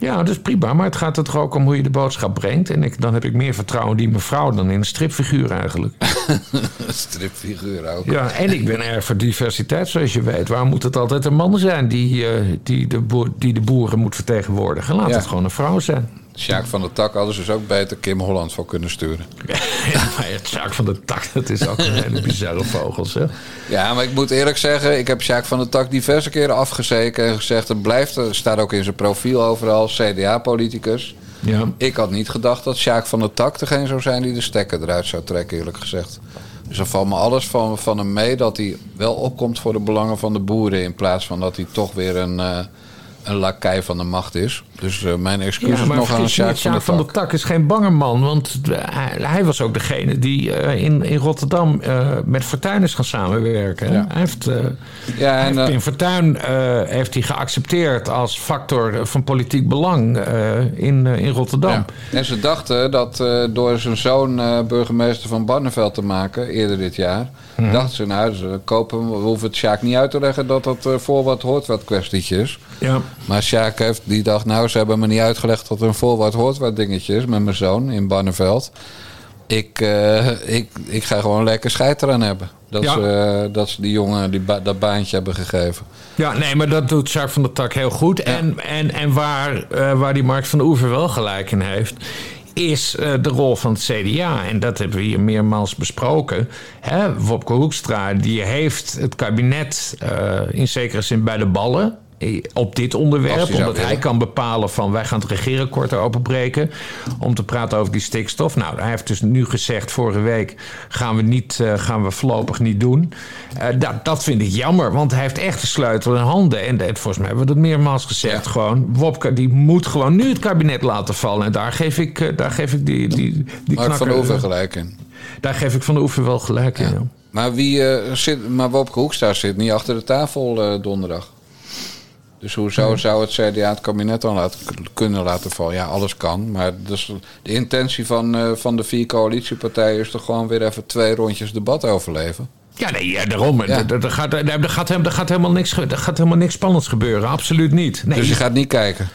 Ja, dat is prima. Maar het gaat er toch ook om hoe je de boodschap brengt. En ik, dan heb ik meer vertrouwen in die mevrouw dan in een stripfiguur eigenlijk. Stripfiguur ook. Ja, en ik ben erg voor diversiteit, zoals je weet. Waarom moet het altijd een man zijn die, eh, die, de, boer, die de boeren moet vertegenwoordigen? Laat Ja. het gewoon een vrouw zijn. Sjaak van der Tak hadden ze dus ook beter Kim Holland voor kunnen sturen. Ja, maar Sjaak van de Tak, dat is ook een hele bizarre vogel? Ja, maar ik moet eerlijk zeggen, ik heb Sjaak van der Tak diverse keren afgezeken en gezegd, het blijft, er staat ook in zijn profiel overal, CDA-politicus. Ja. Ik had niet gedacht dat Sjaak van der Tak degene zou zijn die de stekker eruit zou trekken, eerlijk gezegd. Dus dan valt me alles van, van hem mee dat hij wel opkomt voor de belangen van de boeren... in plaats van dat hij toch weer een, eh een lakai van de macht is. Dus eh, mijn excuses Ja, nog aan Sjaak van Sjaak van der Tak is geen bange man. Want eh, hij, hij was ook degene die eh, in, in Rotterdam met Fortuyn is gaan samenwerken. Ja. Hij heeft, Ja, en, heeft Pim Fortuyn heeft hij geaccepteerd als factor van politiek belang in, in Rotterdam. Ja. En ze dachten dat door zijn zoon burgemeester van Barneveld te maken, eerder dit jaar, Mhm. dachten ze, nou, ze kopen, we hoeven het Sjaak niet uit te leggen dat dat voor wat hoort wat kwestietje is. Ja. Maar Sjaak heeft die dacht, nou, ze hebben me niet uitgelegd dat er een voor wat hoort wat dingetje is met mijn zoon in Barneveld. Ik, eh, ik, ik ga gewoon lekker scheid eraan hebben. Dat, Ja. ze, eh, dat ze die jongen die ba- dat baantje hebben gegeven. Ja, nee, maar dat doet Jacques van der Tak heel goed. En, en, en waar, eh, waar die Mark van der Oever wel gelijk in heeft... is de rol van het CDA. En dat hebben we hier meermaals besproken. Hè, Wopke Hoekstra die heeft het kabinet in zekere zin bij de ballen... eh, Op dit onderwerp, omdat hij kan bepalen van wij gaan het regeerakkoord openbreken. Om te praten over die stikstof. Nou, hij heeft dus nu gezegd vorige week gaan we, niet, eh, gaan we voorlopig niet doen. Eh, dat, dat vind ik jammer, want hij heeft echt de sleutel in handen. En, en volgens mij hebben we dat meermaals gezegd. Gewoon, Wopke die moet gewoon nu het kabinet laten vallen. En daar geef ik, eh, daar geef ik die, die, die Mark van der Oever gelijk in. Daar geef ik van de Oever wel gelijk in. ja. Maar, wie, zit, maar Wopke Hoekstra zit niet achter de tafel donderdag. Dus hoezo zou het CDA het kabinet dan laten, kunnen laten vallen? Ja, alles kan. Maar dus de intentie van, eh, van de vier coalitiepartijen is toch gewoon weer even twee rondjes debat overleven? Ja, nee, ja, daarom. Ja. Er, gaat, er, gaat, er gaat helemaal niks, er gaat helemaal niks spannends gebeuren. Absoluut niet. Nee, Dus je gaat niet kijken.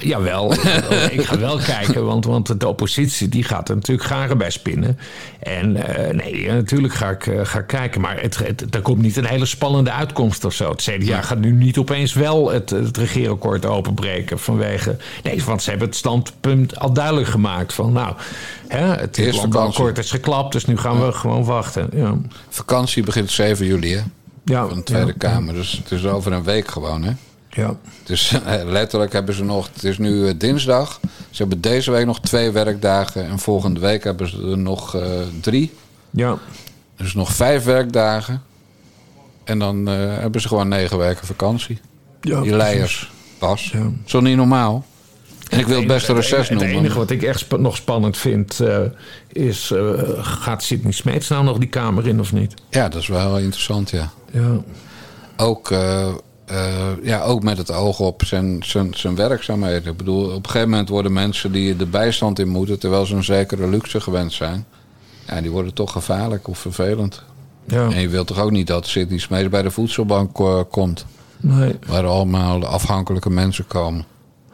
Jawel, ik ga wel kijken, want, want de oppositie die gaat er natuurlijk garen bij spinnen. En eh, nee, natuurlijk ga ik, eh, ga kijken, maar het, het, er komt niet een hele spannende uitkomst of zo. Het CDA gaat nu niet opeens wel het, het regeerakkoord openbreken vanwege... Nee, want ze hebben het standpunt al duidelijk gemaakt van nou, hè, het landbouwakkoord is geklapt, dus nu gaan we gewoon wachten. Ja. Vakantie begint 7 juli, hè? Ja, Van de Tweede ja. Kamer. Dus het is over een week gewoon, hè? Ja. Dus eh, letterlijk hebben ze nog... Het is nu eh, dinsdag. Ze hebben deze week nog twee werkdagen. En volgende week hebben ze er nog eh, drie. Ja. Dus nog vijf werkdagen. En dan eh, hebben ze gewoon negen weken vakantie. Ja, Die leiers. Pas. Zo niet normaal. En ik wil het beste reces Het noemen. enige wat ik echt nog spannend vind eh, is... eh, gaat Sidney Smeets nou nog die kamer in of niet? Ja, dat is wel heel interessant, ja. Ja. Ook, eh, ja, ook met het oog op zijn, zijn, zijn werkzaamheden. Ik bedoel, op een gegeven moment worden mensen die de bijstand in moeten... terwijl ze een zekere luxe gewend zijn... Ja, die worden toch gevaarlijk of vervelend. Ja. En je wilt toch ook niet dat Sidney Smeets bij de voedselbank eh, komt... Nee. waar allemaal afhankelijke mensen komen.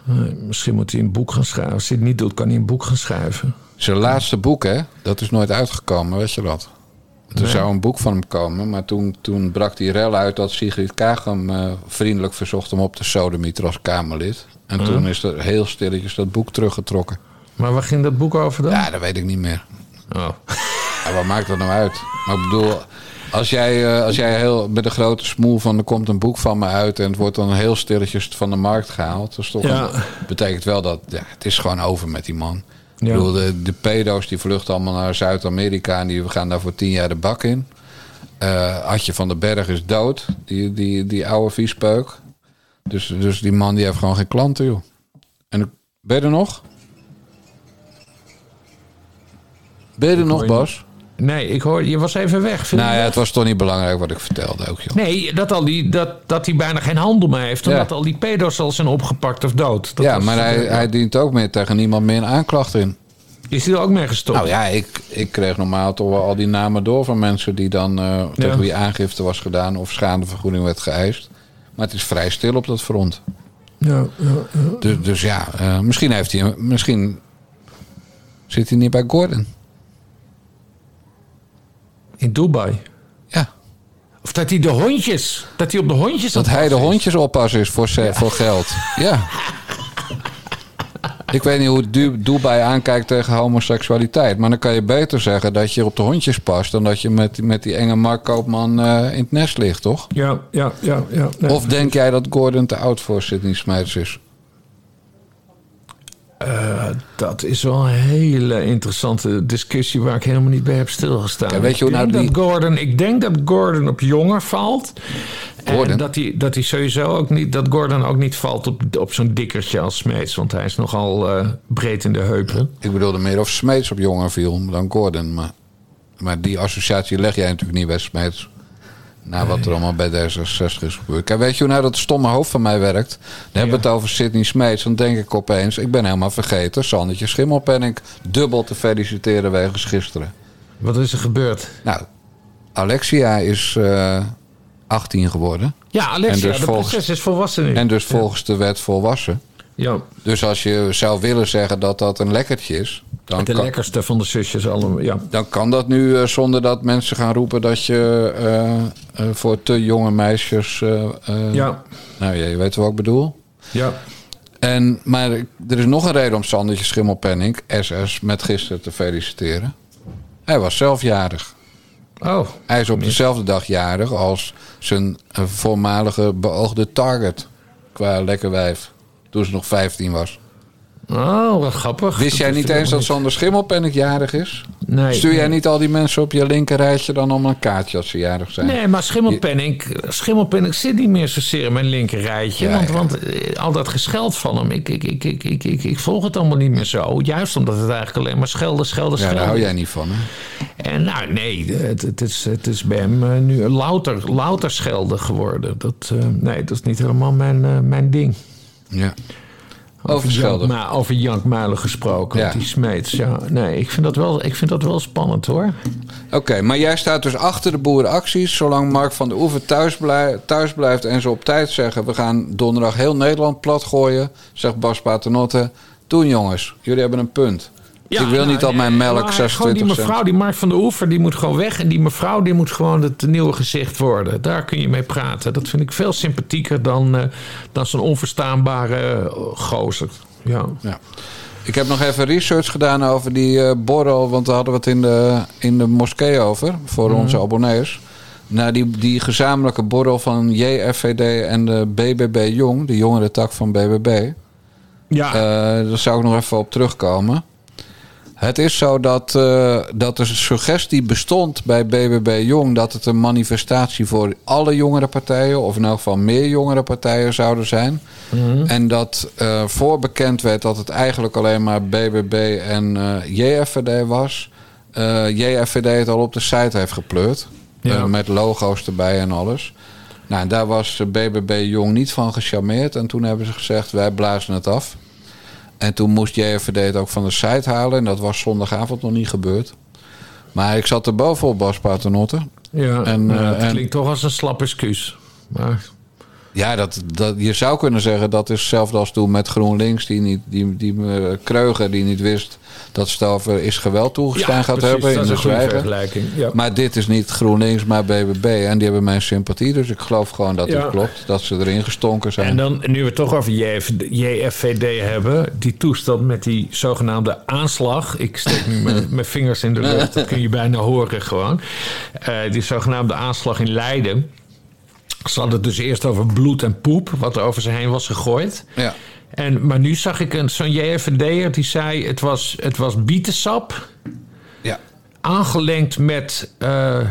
Nee, misschien moet hij een boek gaan schrijven. Als hij het niet doet, kan hij een boek gaan schrijven. Zijn laatste boek, hè, dat is nooit uitgekomen, weet je dat? Er Nee. zou een boek van hem komen, maar toen, toen brak die rel uit dat Sigrid Kaag hem eh, vriendelijk verzocht om op te sodemieteren als Kamerlid. En toen is er heel stilletjes dat boek teruggetrokken. Maar waar ging dat boek over dan? Ja, dat weet ik niet meer. Oh. Ja, wat maakt dat nou uit? Maar ik bedoel, als jij, eh, als jij heel, met een grote smoel van er komt een boek van me uit en het wordt dan heel stilletjes van de markt gehaald, dat is toch Ja. een- betekent wel dat ja, het is gewoon over met die man. Ja. Ik bedoel, de, de pedo's die vluchten allemaal naar Zuid-Amerika en die gaan daar voor tien jaar de bak in. Eh Adje van den Berg is dood, die, die, die oude viespeuk. Dus, dus die man die heeft gewoon geen klanten, joh. En ben je er nog? Ben je er nog, Bas? Nee, ik hoor, je was even weg. Viel Nou ja, het was toch niet belangrijk wat ik vertelde ook, joh. Nee, dat, al die, dat, dat hij bijna geen handel meer heeft. Omdat al die pedo's al zijn opgepakt of dood. Dat ja, was- maar hij, hij dient ook meer tegen niemand meer een aanklacht in. Is hij er ook mee gestopt? Nou ja, ik, ik kreeg normaal toch wel al die namen door van mensen die dan eh, tegen wie aangifte was gedaan of schadevergoeding werd geëist. Maar het is vrij stil op dat front. Ja, ja, ja. Dus, dus ja, eh, misschien heeft hij, misschien zit hij niet bij Gordon. In Dubai. Ja. Of dat hij de hondjes, dat hij op de hondjes Dat hij de hondjes oppas is voor, ze- voor geld. Ja. Ik weet niet hoe Du- Dubai aankijkt tegen homoseksualiteit. Maar dan kan je beter zeggen dat je op de hondjes past... dan dat je met, met die enge Mark Koopman eh, in het nest ligt, toch? Ja, ja, ja. ja. Nee. Of denk jij dat Gordon te oud voor Sidney Smeets is? Dat is wel een hele interessante discussie waar ik helemaal niet bij heb stilgestaan. Ja, weet je ik, nou denk die- dat Gordon, ik denk dat Gordon op jonger valt. Gordon? En dat hij, dat hij sowieso ook niet, dat Gordon ook niet valt op, op zo'n dikkertje als Smeets. Want hij is nogal eh, breed in de heupen. Ik bedoelde meer of Smeets op jonger viel dan Gordon. Maar, maar die associatie leg jij natuurlijk niet bij Smeets. Na wat er allemaal bij D66 is gebeurd. Kijk, weet je hoe nou dat stomme hoofd van mij werkt? Dan hebben we het over Sidney Smeets. Dan denk ik opeens, ik ben helemaal vergeten... Sandertje Schimmelpenning dubbel te feliciteren wegens gisteren. Wat is er gebeurd? Nou, Alexia is eh 18 geworden. Ja, Alexia, En dus de volgens- is volwassen nu. En dus volgens de wet volwassen. Ja, Dus als je zou willen zeggen dat dat een lekkertje is... Dan de kan, lekkerste van de zusjes allemaal. Ja. dan kan dat nu eh, zonder dat mensen gaan roepen dat je eh, eh, voor te jonge meisjes. Ja. Nou ja, je weet wat ik bedoel. Ja. En, maar er is nog een reden om Sandertje Schimmelpenning, SS, met gisteren te feliciteren. Hij was zelf jarig. Oh. Hij is op dezelfde dag jarig als zijn voormalige beoogde target. Qua lekker wijf. Toen ze nog 15 was. Oh, wat grappig. Wist jij niet eens dat Sander Schimmelpenning jarig is? Nee, Stuur jij nee. niet al die mensen op je linkerrijtje dan om een kaartje als ze jarig zijn? Nee, maar Schimmelpenning, Schimmelpenning zit niet meer zozeer in mijn linkerrijtje. Ja, want ja. want eh, al dat gescheld van hem, ik, ik, ik, ik, ik, ik, ik volg het allemaal niet meer zo. Juist omdat het eigenlijk alleen maar schelden, schelden, Ja, schelden. daar hou jij niet van, hè? En nou, nee, het, het, is, het is bij hem eh, nu louter, louter schelden geworden. Dat, eh, nee, dat is niet helemaal mijn, mijn ding. Ja. Over Jank, Schelder. Ma- over Jank Muilen gesproken. Ja. Die Smeets. Ja, nee, ik vind, dat wel, ik vind dat wel spannend hoor. Oké, maar jij staat dus achter de boerenacties. Zolang Mark van der Oever thuis, blij- thuis blijft en ze op tijd zeggen... we gaan donderdag heel Nederland plat gooien, zegt Bas Paternotte. Doen jongens, jullie hebben een punt. Ik wil nou, niet dat mijn melk maar 26 Gewoon die cent... mevrouw, die Mark van der Oever, die moet gewoon weg. En die mevrouw, die moet gewoon het nieuwe gezicht worden. Daar kun je mee praten. Dat vind ik veel sympathieker dan, eh, dan zo'n onverstaanbare eh, gozer. Ja. Ja. Ik heb nog even research gedaan over die eh, borrel. Want daar hadden we het in de, in de moskee over. Voor Mhm. onze abonnees. Nou, die, die gezamenlijke borrel van JFVD en de BBB Jong. De jongere tak van BBB. Ja. Eh, daar zou ik nog even op terugkomen. Het is zo dat, eh, dat er suggestie bestond bij BBB Jong... dat het een manifestatie voor alle jongere partijen... of in elk geval meer jongere partijen zouden zijn. En dat eh voor bekend werd dat het eigenlijk alleen maar BBB en eh, JFVD was... JFVD het al op de site heeft gepleurd. Ja. met logo's erbij en alles. Nou, en daar was BBB Jong niet van gecharmeerd. En toen hebben ze gezegd, wij blazen het af. En toen moest JFVD het ook van de site halen. En dat was zondagavond nog niet gebeurd. Maar ik zat er bovenop, Bas Paternotte. Ja, En, nou, eh, het en- klinkt toch als een slap excuus. Maar Ja, dat, dat, je zou kunnen zeggen dat is hetzelfde als toen met GroenLinks. Die, niet, die, die Kreuger die niet wist dat over is geweld toegestaan Ja, gaat precies, hebben. dat in is de zwijgen. ja. Maar dit is niet GroenLinks, maar BBB. En die hebben mijn sympathie. Dus ik geloof gewoon dat Ja. het klopt. Dat ze erin gestonken zijn. En dan, nu we het toch over JF, JFVD hebben, die toestand met die zogenaamde aanslag. Ik steek nu mijn, mijn vingers in de lucht, dat kun je bijna horen gewoon. Eh, die zogenaamde aanslag in Leiden. Ze hadden het dus eerst over bloed en poep, wat er over ze heen was gegooid. Ja. En, maar nu zag ik een, zo'n JFVD'er die zei: het was, het was bietensap. Ja. Aangelengd met eh, eh,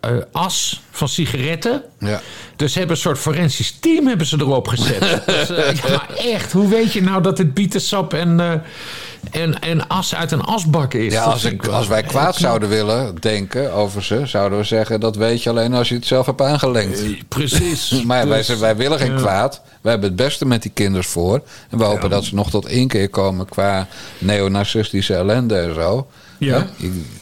eh, as van sigaretten. Ja. Dus ze hebben een soort forensisch team hebben ze erop gezet. Dus, ja, maar echt, hoe weet je nou dat het bietensap en, en, en as uit een asbak is? Ja, als, ik, als wij kwaad zouden willen denken over ze, zouden we zeggen dat weet je alleen als je het zelf hebt aangelengd. precies. maar wij, Dus, zijn- wij willen geen ja. kwaad. Wij hebben het beste met die kinders voor. En we hopen dat ze nog tot één keer komen qua neonarcistische ellende en zo. Ja.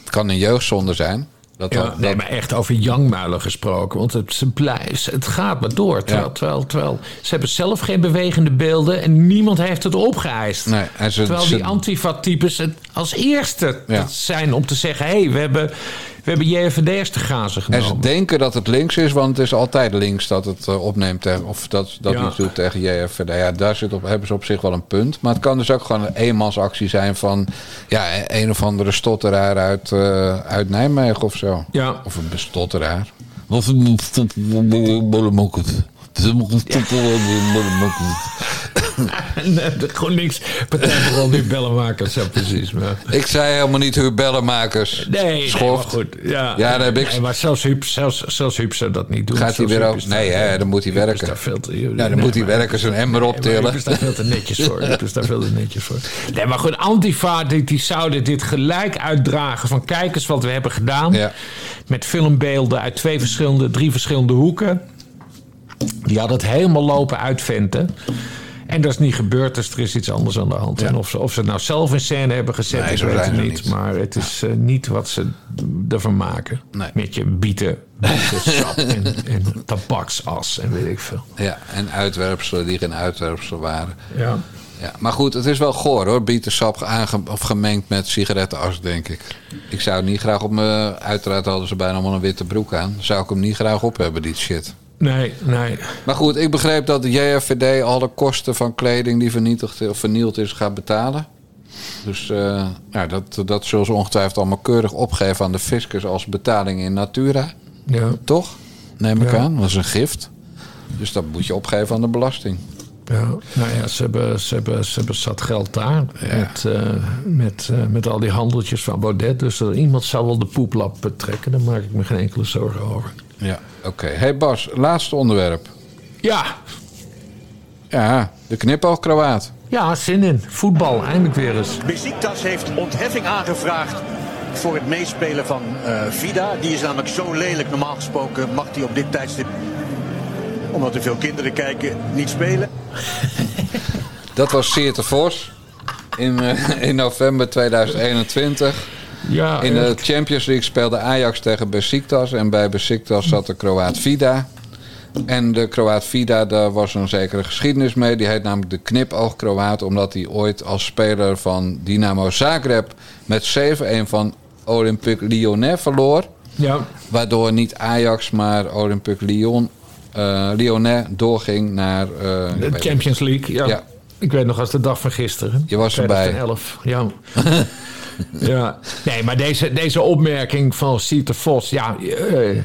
Het kan een jeugdzonde zijn. Dat Ja, dat- nee, maar echt over jangmuilen gesproken. Want het, ze blij- ze- het gaat maar door. Terwijl, Ja. terwijl, terwijl ze hebben zelf geen bewegende beelden en niemand heeft het opgeëist. Nee, en ze- terwijl ze- die antifa-types het als eerste Ja. zijn om te zeggen... hé, hey, we hebben, hebben JFD'ers te grazen En genomen. ze denken dat het links is, want het is altijd links dat het eh, opneemt tegen, of dat, dat Ja. iets doet tegen JFVD. Ja, daar zit op, hebben ze op zich wel een punt. Maar het kan dus ook gewoon een eenmansactie zijn van ja, een of andere stotteraar uit, eh, uit Nijmegen of zo. Ja. Of een stotteraar. Of een de GroenLinks partij vooral nu bellenmakers. Ja, precies. Maar... Ik zei helemaal niet Hubellenmakers. Nee, nee, maar goed. Ja, Ja, daar heb ik- Nee, maar zelfs Huub, zelfs, zelfs Huub zou dat niet doen. Gaat hij weer daar- Nee, hè, dan moet hij werken. daar veel te- Ja, dan nee, moet hij werken, zijn emmer optillen. Is daar veel te netjes voor. Is daar veel te netjes voor. Nee, maar goed, Antifa, die, die zouden dit gelijk uitdragen van kijk eens wat we hebben gedaan. Ja. Met filmbeelden uit twee verschillende, drie verschillende hoeken. Die hadden het helemaal lopen uitventen. En dat is niet gebeurd, dus er is iets anders aan de hand. En of ze, of ze het nou zelf in scène hebben gezet, Nee, ik weet het niet. niet. Maar het is eh, niet wat ze ervan maken. Nee. Met je bieten, bietensap en, en tabaksas en weet ik veel. Ja, en uitwerpselen die geen uitwerpselen waren. Ja. Ja, maar goed, het is wel goor hoor. Bietensap aange of gemengd met sigarettenas, denk ik. Ik zou het niet graag op me... Uiteraard hadden ze bijna allemaal een witte broek aan. Zou ik hem niet graag op hebben, die shit. Nee, nee. Maar goed, ik begreep dat de JFVD alle kosten van kleding die vernietigd of vernield is gaat betalen. Dus eh, ja, dat, dat zullen ze ongetwijfeld allemaal keurig opgeven aan de fiscus als betaling in natura. Ja. Toch? Neem ik Ja. aan. Dat is een gift. Dus dat moet je opgeven aan de belasting. Ja, nou ja, ze hebben, ze hebben, ze hebben zat geld daar. Met, eh, met, eh, met al die handeltjes van Baudet. Dus er, iemand zou wel de poeplap betrekken. Daar maak ik me geen enkele zorgen over. Ja, oké. Hey Bas, laatste onderwerp. Ja. Ja, de knipoogkrawaat. Ja, zin in. Voetbal, eindelijk weer eens. Besiktas heeft ontheffing aangevraagd voor het meespelen van eh, Vida. Die is namelijk zo lelijk. Normaal gesproken mag die op dit tijdstip, omdat er veel kinderen kijken, niet spelen. Dat was Sierte Vos in, eh, in november 2021. Ja, in de. Champions League speelde Ajax tegen Besiktas. En bij Besiktas zat de Kroaat Vida. En de Kroaat Vida, daar was een zekere geschiedenis mee. Die heet namelijk de knipoog-Kroaat. Omdat hij ooit als speler van Dynamo Zagreb... met 7-1 van Olympique Lyonnais verloor. Ja. Waardoor niet Ajax, maar Olympique Lyon, eh, Lyonnais doorging naar... eh, De Champions League, ja. Ja. Ik weet nog als de dag van gisteren. Je was erbij. 2011, ja. ja. Nee, maar deze, deze opmerking van Sieter Vos... Ja, eh,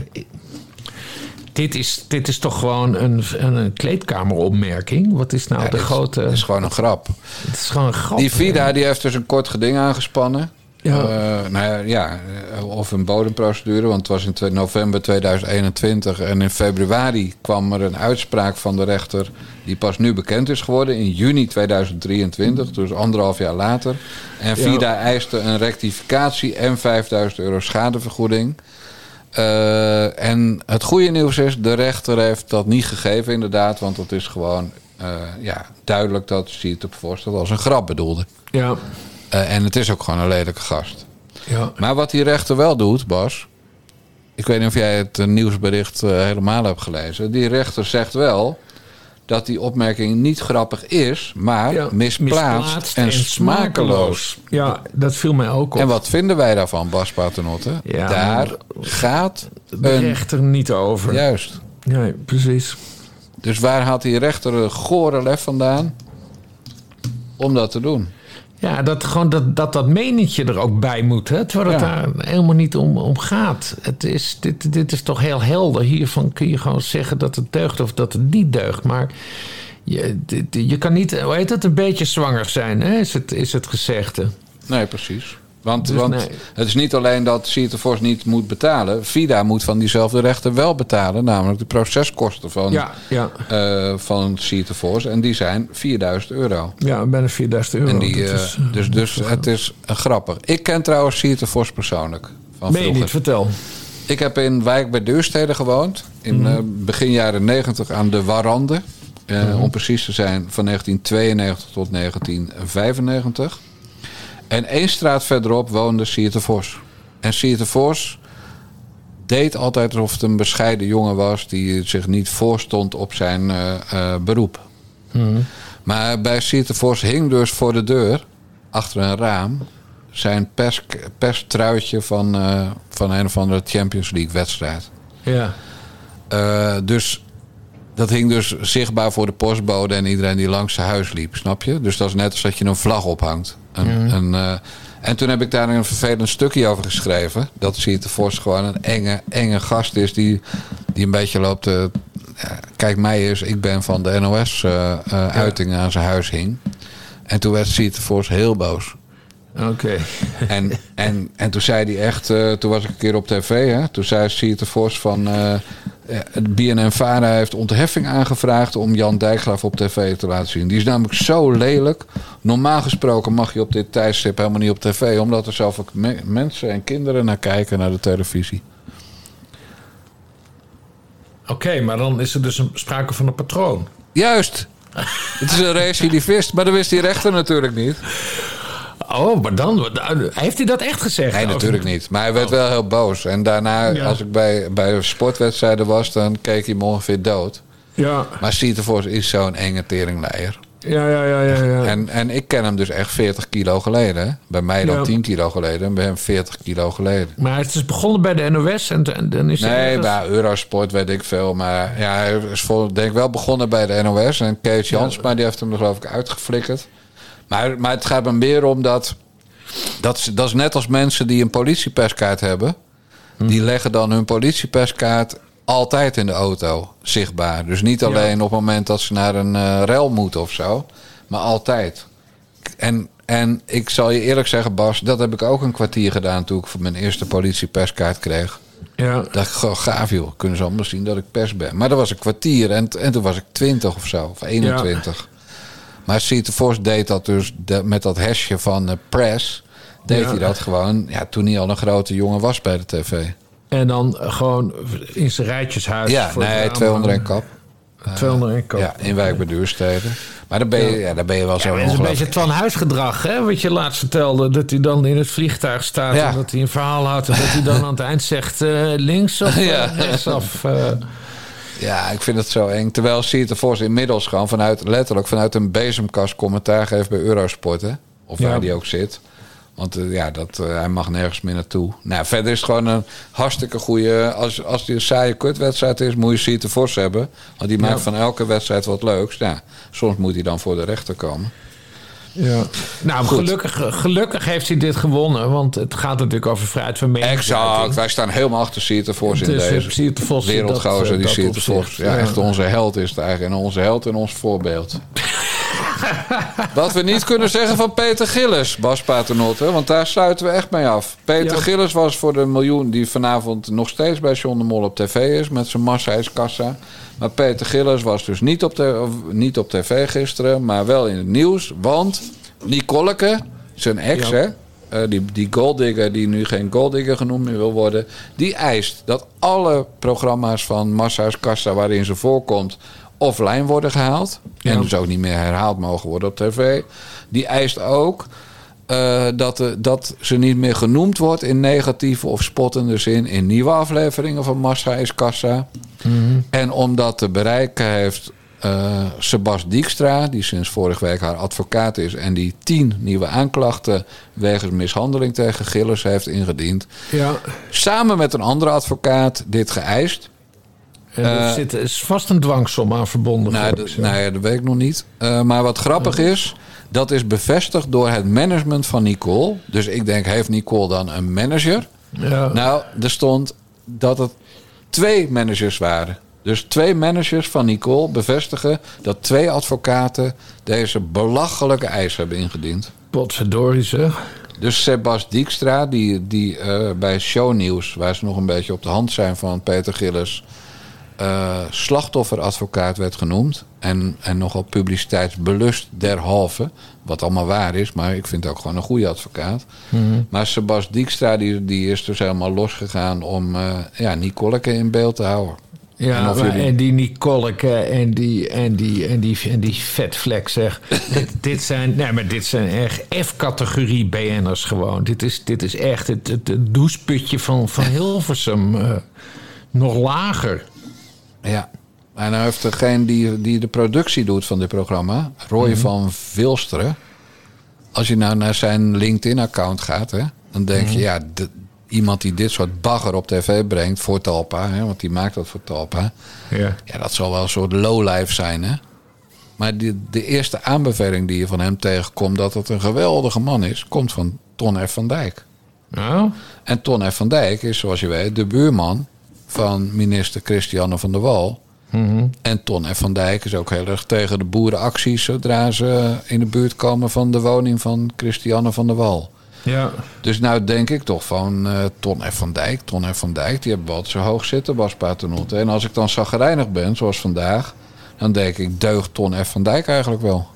dit, is, dit is toch gewoon een, een, een kleedkameropmerking? Wat is nou de grote... Het is gewoon een grap. Het is gewoon een grap. Die Vida die heeft dus een kort geding aangespannen. Ja. Eh, nou ja, ja, eh, of een bodemprocedure, want het was in november 2021. En in februari kwam er een uitspraak van de rechter... die pas nu bekend is geworden, in juni 2023. Dus anderhalf jaar later. En Ja. Vida eiste een rectificatie en 5000 euro schadevergoeding. Eh, en het goede nieuws is, de rechter heeft dat niet gegeven inderdaad. Want het is gewoon ja, duidelijk dat Siet op voorstel als een grap bedoelde. Ja. Eh, en het is ook gewoon een lelijke gast. Ja. Maar wat die rechter wel doet, Bas. Ik weet niet of jij het eh, nieuwsbericht eh, helemaal hebt gelezen. Die rechter zegt wel dat die opmerking niet grappig is, maar misplaatst, Misplaatst en, smakeloos. Ja, dat viel mij ook op. En wat vinden wij daarvan, Bas Paternotte? Ja, Daar gaat de een... rechter niet over. Juist. Nee, precies. Dus waar had die rechter een gore lef vandaan om dat te doen? Ja, dat gewoon dat, dat, dat meningje er ook bij moet. Hè? Terwijl het Ja. daar helemaal niet om, om gaat. Het is, dit, dit is toch heel helder. Hiervan kun je gewoon zeggen dat het deugt of dat het niet deugt. Maar je, je kan niet, hoe heet het, een beetje zwanger zijn, hè? Is, het, is het gezegde. Nee, precies. Want, Dus want nee. het is niet alleen dat Sieterfors niet moet betalen. Vida moet van diezelfde rechter wel betalen. Namelijk de proceskosten van, Ja, ja. eh, van. En die zijn 4000 euro. Ja, bijna 4000 euro. En die, eh, is, eh, dus dus het is grappig. Ik ken trouwens Sieterfors persoonlijk. Van vroeger. niet, vertel. Ik heb in Wijk bij Deurstede gewoond. In Mhm. begin jaren 90 aan de Warande. Mhm. Om precies te zijn van 1992 tot 1995. En één straat verderop woonde Sierte Vos. En Sierte Vos deed altijd alsof het een bescheiden jongen was... die zich niet voorstond op zijn eh, eh, beroep. Mhm. Maar bij Sierte Vos hing dus voor de deur, achter een raam... zijn pers, perstruitje van, eh, van een of andere Champions League wedstrijd. Ja. Dus dat hing dus zichtbaar voor de postbode en iedereen die langs zijn huis liep, snap je? Dus dat is net als dat je een vlag ophangt. Een, Mhm. een, eh, en toen heb ik daar een vervelend stukje over geschreven. Dat Sierte Vos gewoon een enge, enge gast is die, die een beetje loopt kijk mij eens, ik ben van de NOS-uitingen aan zijn huis hing. En toen werd Sierte Vos heel boos. Oké. En, en, en toen zei hij echt, eh, toen was ik een keer op tv, hè, toen zei Sierte Vos van, eh eh, het BNN-Vara heeft ontheffing aangevraagd om Jan Dijkgraaf op tv te laten zien. Die is namelijk zo lelijk. Normaal gesproken mag je op dit tijdstip helemaal niet op tv, omdat er zoveel me- mensen en kinderen naar kijken naar de televisie. Oké, maar dan is er dus een, sprake van een patroon. Juist. Het is een recidivist, maar dat wist die rechter natuurlijk niet. Oh, maar dan heeft hij dat echt gezegd? Nee, natuurlijk niet. Maar hij werd wel heel boos. En daarna, Ja. als ik bij, bij sportwedstrijden was, dan keek hij me ongeveer dood. Ja. Maar Sietevors is zo'n enge teringleier. Ja, ja, ja, ja. ja. En, en ik ken hem dus echt 40 kilo geleden. Bij mij dan Ja. 10 kilo geleden en bij hem 40 kilo geleden. Maar het is begonnen bij de NOS en, en dan is hij Nee, bij Eurosport weet ik veel. Maar ja, hij is vol, denk ik wel begonnen bij de NOS. En Kees Jansma die heeft hem er geloof ik uitgeflikkerd. Maar, maar het gaat me meer om dat... Dat is, dat is net als mensen die een politieperskaart hebben. Hm. Die leggen dan hun politieperskaart altijd in de auto zichtbaar. Dus niet alleen op het moment dat ze naar een eh rel moeten of zo. Maar altijd. En, en ik zal je eerlijk zeggen, Bas, dat heb ik ook een kwartier gedaan toen ik voor mijn eerste politieperskaart kreeg. Ja. dacht ik, goh, gaaf joh, kunnen ze allemaal zien dat ik pers ben. Maar dat was een kwartier en, en toen was ik 20 of zo, of 21. Maar Siete Vos deed dat dus de- met dat hesje van eh, press. Deed Ja. hij dat gewoon, ja, toen hij al een grote jongen was bij de tv. En dan gewoon in zijn rijtjeshuis. Ja, voor nee, raam 200 en kap. Eh, 201 koop. Ja, in wijk bij Duurstede. Maar dan ben je, ja. dan ben je wel Ja, zo het is een beetje. Twan Huisgedrag, hè? Wat je laatst vertelde. Dat hij dan in het vliegtuig staat Ja. en dat hij een verhaal houdt. En dat hij dan aan het eind zegt eh, links of eh, Ja. ik vind het zo eng. Terwijl Sierte Vos inmiddels gewoon vanuit, letterlijk vanuit een bezemkast commentaar geeft bij Eurosport. Hè? Of Ja. waar die ook zit. Want eh, ja, dat, eh, hij mag nergens meer naartoe. Nou, verder is het gewoon een hartstikke goede... Als, als die een saaie kutwedstrijd is, moet je Sierte Vos hebben. Want die maakt Ja. van elke wedstrijd wat leuks. Ja, soms moet hij dan voor de rechter komen. Ja. Nou, Goed. gelukkig, gelukkig heeft hij dit gewonnen. Want het gaat natuurlijk over vrijheid van meningsuiting. Exact. Wij staan helemaal achter Sierte Vos in Dus, eh, deze. Sierte Vos, Wereldgozer, eh, die dat Sierte Vos. ja. echt onze held is het eigenlijk. En onze held en ons voorbeeld. Wat we niet kunnen zeggen van Peter Gillis, Bas Paternotte. Want daar sluiten we echt mee af. Peter Ja. Gillis was voor de miljoen die vanavond nog steeds bij John de Mol op tv is. Met zijn massa Maar Peter Gillis was dus niet op, de, niet op tv gisteren. Maar wel in het nieuws. Want Nicoleke, zijn ex Ja. hè. eh, die, die golddigger die nu geen golddigger genoemd meer wil worden. Die eist dat alle programma's van Massa's Kassa waarin ze voorkomt offline worden gehaald. Ja. En dus ook niet meer herhaald mogen worden op tv. Die eist ook eh, dat, de, dat ze niet meer genoemd wordt in negatieve of spottende zin in nieuwe afleveringen van Massa is Kassa. En omdat te bereiken heeft eh Sebas Dijkstra, die sinds vorige week haar advocaat is en die tien nieuwe aanklachten wegens mishandeling tegen Gillis heeft ingediend, Ja. samen met een andere advocaat dit geëist. En er Eh, zit, is vast een dwangsom aan verbonden. Nou, dat, nou ja, dat weet ik nog niet. Eh, maar wat grappig is, dat is bevestigd door het management van Nicole. Dus ik denk, heeft Nicole dan een manager? Ja. Nou, er stond dat het twee managers waren. Dus twee managers van Nicole bevestigen dat twee advocaten deze belachelijke eis hebben ingediend. Potverdorie zeg. Dus Sebas Dijkstra, die, die eh, bij Shownieuws, waar ze nog een beetje op de hand zijn van Peter Gillis, eh, slachtofferadvocaat werd genoemd. En, en nogal publiciteitsbelust derhalve. Wat allemaal waar is, maar ik vind ook gewoon een goede advocaat. Mhm. Maar Sebas Dijkstra, die, die is dus helemaal losgegaan om eh ja, Nicoleke in beeld te houden. Ja, En jullie- die Nicoleke en die, en die, en die, en die zeg. dit, dit zijn, nee, maar dit zijn echt F-categorie BN'ers gewoon. Dit is, dit is echt het, het, het doucheputje van, van Hilversum. eh, nog lager. Ja. En dan heeft degene die, die de productie doet van dit programma, Roy Mhm. van Vilsteren. Als je nou naar zijn LinkedIn-account gaat, hè, dan denk je, Mhm. ja, de- iemand die dit soort bagger op tv brengt voor Talpa, hè, want die maakt dat voor Talpa. Ja. Ja, dat zal wel een soort lowlife zijn, hè. Maar die, de eerste aanbeveling die je van hem tegenkomt dat het een geweldige man is, komt van Ton F. van Dijk. Nou? En Ton F. van Dijk is, zoals je weet, de buurman van minister Christiane van der Wal. Mhm. En Ton F. van Dijk is ook heel erg tegen de boerenacties zodra ze in de buurt komen van de woning van Christiane van der Wal. Ja. Dus nou denk ik toch van eh, Ton F. van Dijk, Ton F. van Dijk, die hebben wel zo hoog zitten, Bas Paternotte. En als ik dan zagrijnig ben, zoals vandaag, dan denk ik, deugt Ton F. van Dijk eigenlijk wel.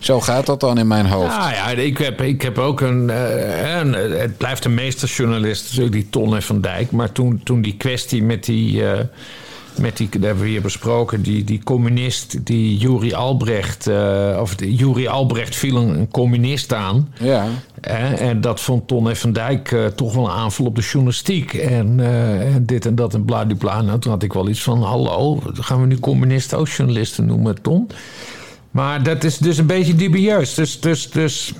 Zo gaat dat dan in mijn hoofd. Nou ja, ik heb, ik heb ook een, eh, een. Het blijft een meesterjournalist, natuurlijk die Ton van Dijk. Maar toen, toen die kwestie met die. eh, met die, dat hebben we hier besproken, die, die communist, die Juri Albrecht, eh, of de, Juri Albrecht viel een, een communist aan. Ja. En dat vond Ton van Dijk toch wel een aanval op de journalistiek. En, eh, en dit en dat en bladibla. Nou, toen had ik wel iets van, hallo, gaan we nu communisten ook journalisten noemen, Ton? Maar dat is dus een beetje dubieus. Dus, dus, dus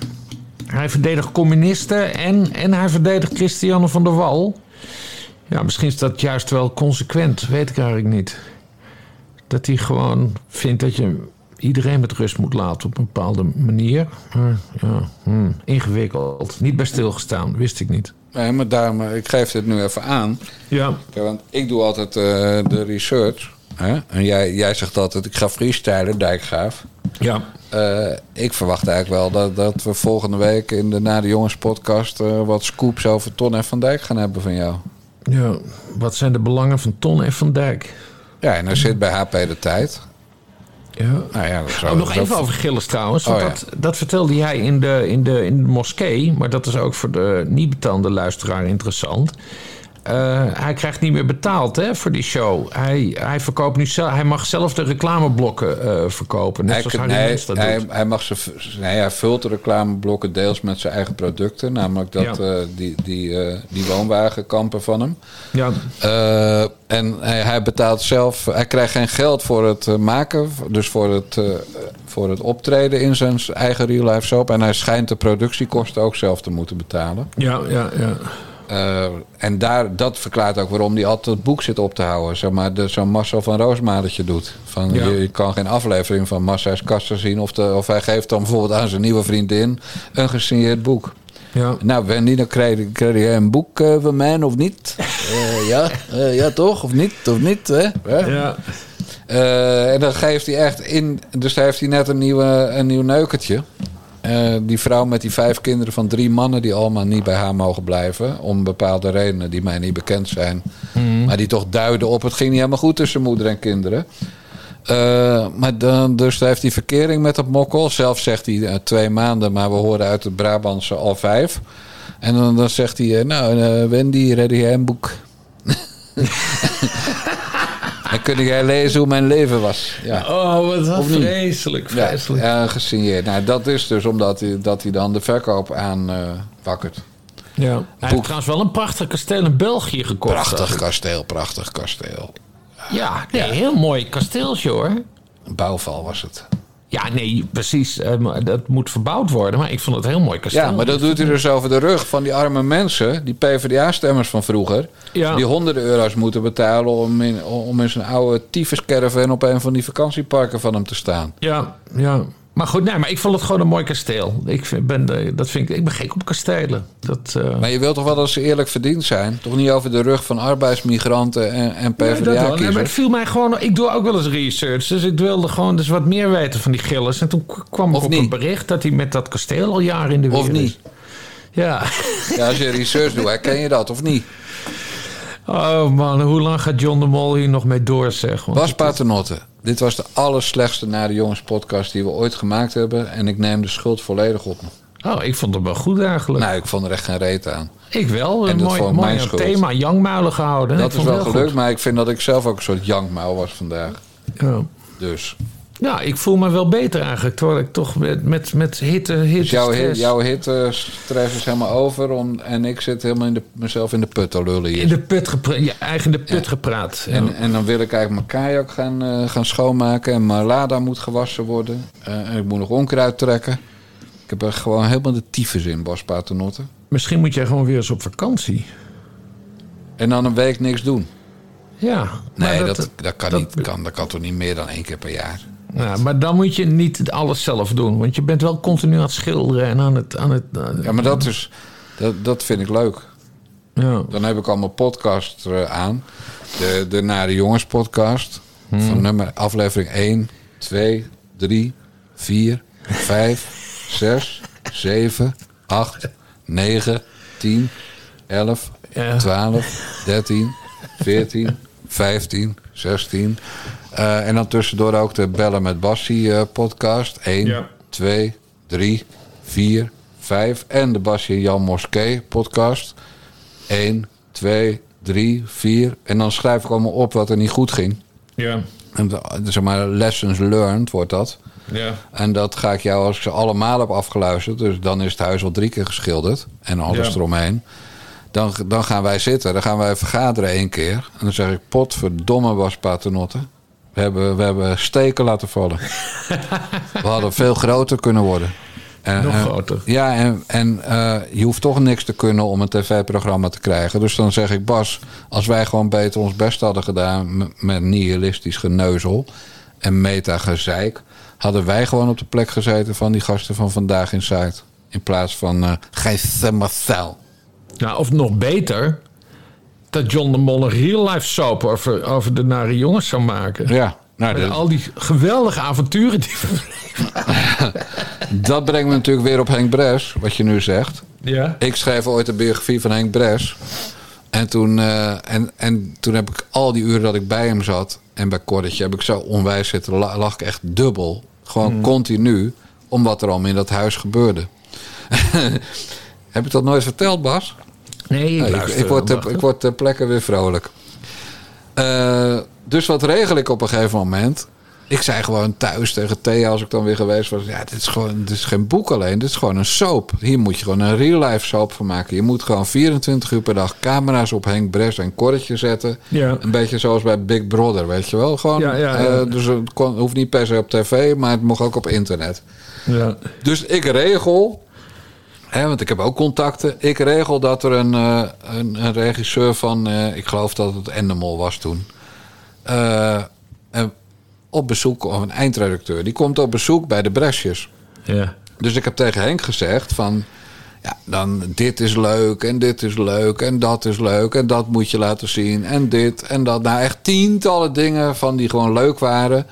hij verdedigt communisten en, en hij verdedigt Christiane van der Wal. Ja, misschien is dat juist wel consequent, weet ik eigenlijk niet. Dat hij gewoon vindt dat je iedereen met rust moet laten op een bepaalde manier. Maar ja, hmm, ingewikkeld. Niet bij stilgestaan, wist ik niet. Nee, maar daarom, eh, ik geef dit nu even aan. Ja. Want ik doe altijd eh, de research. Hè? En jij, jij zegt altijd, ik ga freestylen, dijkgraaf. Ja. Eh, ik verwacht eigenlijk wel dat, dat we volgende week in de Na de Jongens podcast... eh, wat scoops over Ton en Van Dijk gaan hebben van jou. Ja, wat zijn de belangen van Ton en Van Dijk? Ja, en hij zit bij HP de Tijd. Ja. Nou ja, dat zou- Oh, nog dat even over Gilles trouwens. Want Oh, ja. dat, dat vertelde jij in de, in, de, in de moskee. Maar dat is ook voor de niet betaalde luisteraar interessant. Eh, hij krijgt niet meer betaald hè, voor die show. Hij, hij, verkoopt nu zelf, hij mag zelf de reclameblokken eh, verkopen. Net Hij, zoals Harry nee, dat hij, doet. hij, mag ze, nee, hij vult de reclameblokken deels met zijn eigen producten. Namelijk dat, Ja. eh, die, die, die woonwagenkampen van hem. Ja. En hij, hij betaalt zelf... Hij krijgt geen geld voor het maken. Dus voor het, voor het optreden in zijn eigen real life soap. En hij schijnt de productiekosten ook zelf te moeten betalen. Ja, ja, ja. Eh, en daar, dat verklaart ook waarom hij altijd het boek zit op te houden. Zeg maar, de- zo'n Marcel van Roosmalertje doet. Van, Ja. je, je kan geen aflevering van Marcel's Kasten zien. Of, de, of hij geeft dan bijvoorbeeld aan zijn nieuwe vriendin een gesigneerd boek. Ja. Nou, Wendy, dan krijg, je- krijg je een boek eh, van mij of niet? Eh, ja, ja, toch? Of niet? Of niet? Hè? Ja. En dan geeft hij echt in. Dus daar heeft hij net een, nieuwe, een nieuw neukertje. Eh, die vrouw met die vijf kinderen van drie mannen die allemaal niet bij haar mogen blijven. Om bepaalde redenen die mij niet bekend zijn. Mhm. Maar die toch duiden op het ging niet helemaal goed tussen moeder en kinderen. Eh, maar dan, dus heeft hij verkering met dat mokkel. Zelf zegt hij eh, twee maanden, maar we horen uit het Brabantse al vijf. En dan, dan zegt hij, nou Wendy, redde jij een boek? Dan kun jij lezen hoe mijn leven was. Ja. Oh, wat vreselijk, vreselijk. Ja, ja, gesigneerd. Nou, dat is dus omdat hij, dat hij dan de verkoop aan eh wakkert. Ja. Hij heeft trouwens wel een prachtig kasteel in België gekocht. Prachtig kasteel, prachtig kasteel. Ja, nee, heel mooi kasteeltje hoor. Een bouwval was het. Ja, nee, precies. eh, dat moet verbouwd worden, maar ik vond het een heel mooi kasteel. Ja, maar dat doet hij dus over de rug van die arme mensen, die PvdA-stemmers van vroeger, Ja. die honderden euro's moeten betalen om in, om in zijn oude tyfuscaravan op een van die vakantieparken van hem te staan. Ja, ja. Maar goed, nee, maar ik vond het gewoon een mooi kasteel. Ik vind, ben, de- dat vind ik, ik ben gek op kastelen. Dat, eh, Maar je wilt toch wel dat ze eerlijk verdiend zijn? Toch niet over de rug van arbeidsmigranten en, en Nee, wel. Nee, maar het PvdA-kiezers? viel mij gewoon... Ik doe ook wel eens research. Dus ik wilde gewoon dus wat meer weten van die gilles. En toen kwam ik op niet? een bericht... dat hij met dat kasteel al jaren in de weer Of niet? is. Ja. Ja, als je research doet, herken je dat of niet? Oh man, hoe lang gaat John de Mol hier nog mee door, zeg? Want Bas Paternotte, dit was de allerslechtste Naar de Jongens podcast die we ooit gemaakt hebben. En ik neem de schuld volledig op me. Oh, ik vond het wel goed eigenlijk. Nou, ik vond er echt geen reet aan. ik wel. En Een mooi, vond ik mooi mijn thema, Jangmuilen gehouden. dat is wel gelukt, maar ik vind dat ik zelf ook een soort jankmuil was vandaag. Ja. Dus, Ja, ik voel me wel beter eigenlijk. Terwijl ik toch met, met, met hitte, hitte dus jouw, hit, stress- jouw is helemaal over om, en ik zit helemaal in de, mezelf in de put te lullen hier. in de put gepra- je eigen de put gepraat. Ja. En, en dan wil ik eigenlijk mijn kajak gaan, eh, gaan schoonmaken. En mijn lada moet gewassen worden. Eh, en ik moet nog onkruid trekken. Ik heb er gewoon helemaal de tyfus in, Bas Paternotte. Misschien moet jij gewoon weer eens op vakantie. En dan een week niks doen. Ja. Nee, dat, dat, kan dat- niet. Kan, dat kan toch niet meer dan één keer per jaar? Ja, maar dan moet je niet alles zelf doen. Want je bent wel continu aan het schilderen en aan het... Aan het aan- Ja, maar dat, is, dat, dat vind ik leuk. Ja. Dan heb ik allemaal podcasts eh, aan. De, de Nare Jongens podcast. Hmm. Van nummer aflevering 1, 2, 3, 4, 5, 6, 7, 8, 9, 10, 11, Ja. 12, 13, 14, 15, 16. Eh, en dan tussendoor ook de Bellen met Bassie eh, podcast. 1, Ja. 2, 3, 4, 5. En de Bassie en Jan Moskee podcast. 1, 2, 3, 4. En dan schrijf ik allemaal op wat er niet goed ging. Ja. En zeg maar, lessons learned wordt dat. Ja. En dat ga ik jou, als ik ze allemaal heb afgeluisterd... dus dan is het huis al drie keer geschilderd en alles Ja. eromheen... Dan, dan gaan wij zitten, dan gaan wij vergaderen één keer... en dan zeg ik, potverdomme was Paternotte... We hebben, we hebben steken laten vallen. we hadden veel groter kunnen worden. En, Nog en- groter. Ja, en, en eh, je hoeft toch niks te kunnen om een tv-programma te krijgen. Dus dan zeg ik, Bas, als wij gewoon beter ons best hadden gedaan... met nihilistisch geneuzel en meta-gezeik... hadden wij gewoon op de plek gezeten van die gasten van Vandaag in Zuid. In plaats van uh, Gijs Marcel. Nou, of nog beter... dat John de Mol een real-life soap over, over de nare jongens zou maken. Ja, nou, Met al die geweldige avonturen die we Dat brengt me natuurlijk weer op Henk Bres, wat je nu zegt. Ja. Ik schreef ooit een biografie van Henk Bres. En toen, eh, en, en toen heb ik al die uren dat ik bij hem zat... en bij Corretje heb ik zo onwijs zitten... la- lag ik echt dubbel. Gewoon Hmm. continu. Om wat er allemaal in dat huis gebeurde. heb ik dat nooit verteld, Bas? Nee, ik ik, luister ik, word, ik word ter plekke weer vrolijk. Eh, dus wat regel ik op een gegeven moment? Ik zei gewoon thuis tegen Thea, als ik dan weer geweest was... ja, dit is gewoon dit is geen boek alleen, dit is gewoon een soap. Hier moet je gewoon een real-life soap van maken. Je moet gewoon 24 uur per dag camera's op Henk Bres en Korretje zetten. Ja. Een beetje zoals bij Big Brother, weet je wel. Gewoon, Ja, ja, eh, dus het kon, hoeft niet per se op tv, maar het mocht ook op internet. Ja. Dus ik regel, want ik heb ook contacten. Ik regel dat er een, eh, een, een regisseur van, eh, ik geloof dat het Endemol was toen, eh, op bezoek, of een eindredacteur, die komt op bezoek bij de Bresjes. Ja. Dus ik heb tegen Henk gezegd van, ja, dan dit is leuk en dit is leuk en dat is leuk en dat moet je laten zien en dit en dat. Nou, echt tientallen dingen van die gewoon leuk waren.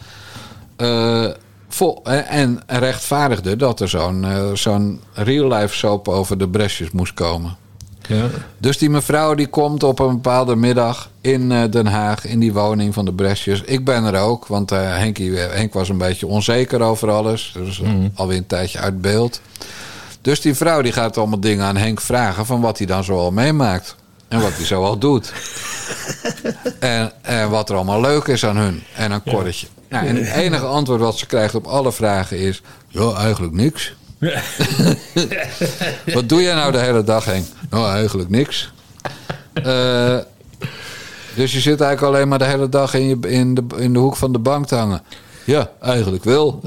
Vol, en, rechtvaardigde dat er zo'n eh, zo'n real-life soap over de Bresjes moest komen. Ja. Dus die mevrouw die komt op een bepaalde middag in eh, Den Haag in die woning van de Bresjes. Ik ben er ook, want eh, Henkie, Henk was een beetje onzeker over alles. Dus alweer een tijdje uit beeld. Dus die vrouw die gaat allemaal dingen aan Henk vragen van wat hij dan zo al meemaakt. En wat hij zo al doet. en, en wat er allemaal leuk is aan hun. En een korretje. Nou, en het enige antwoord wat ze krijgt op alle vragen is... Ja, eigenlijk niks. Wat doe jij nou de hele dag, Henk? Nou, eigenlijk niks. Eh, dus je zit eigenlijk alleen maar de hele dag in, je, in, de, in de hoek van de bank te hangen. Ja, eigenlijk wel.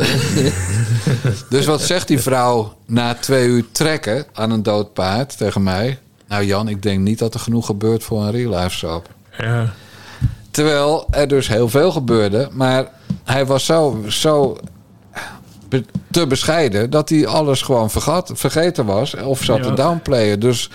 dus wat zegt die vrouw na twee uur trekken aan een dood paard tegen mij? Nou Jan, ik denk niet dat er genoeg gebeurt voor een real life soap. Ja. Terwijl er dus heel veel gebeurde. Maar hij was zo, zo te bescheiden dat hij alles gewoon vergat, vergeten was. Of zat Ja. te downplayen. Dus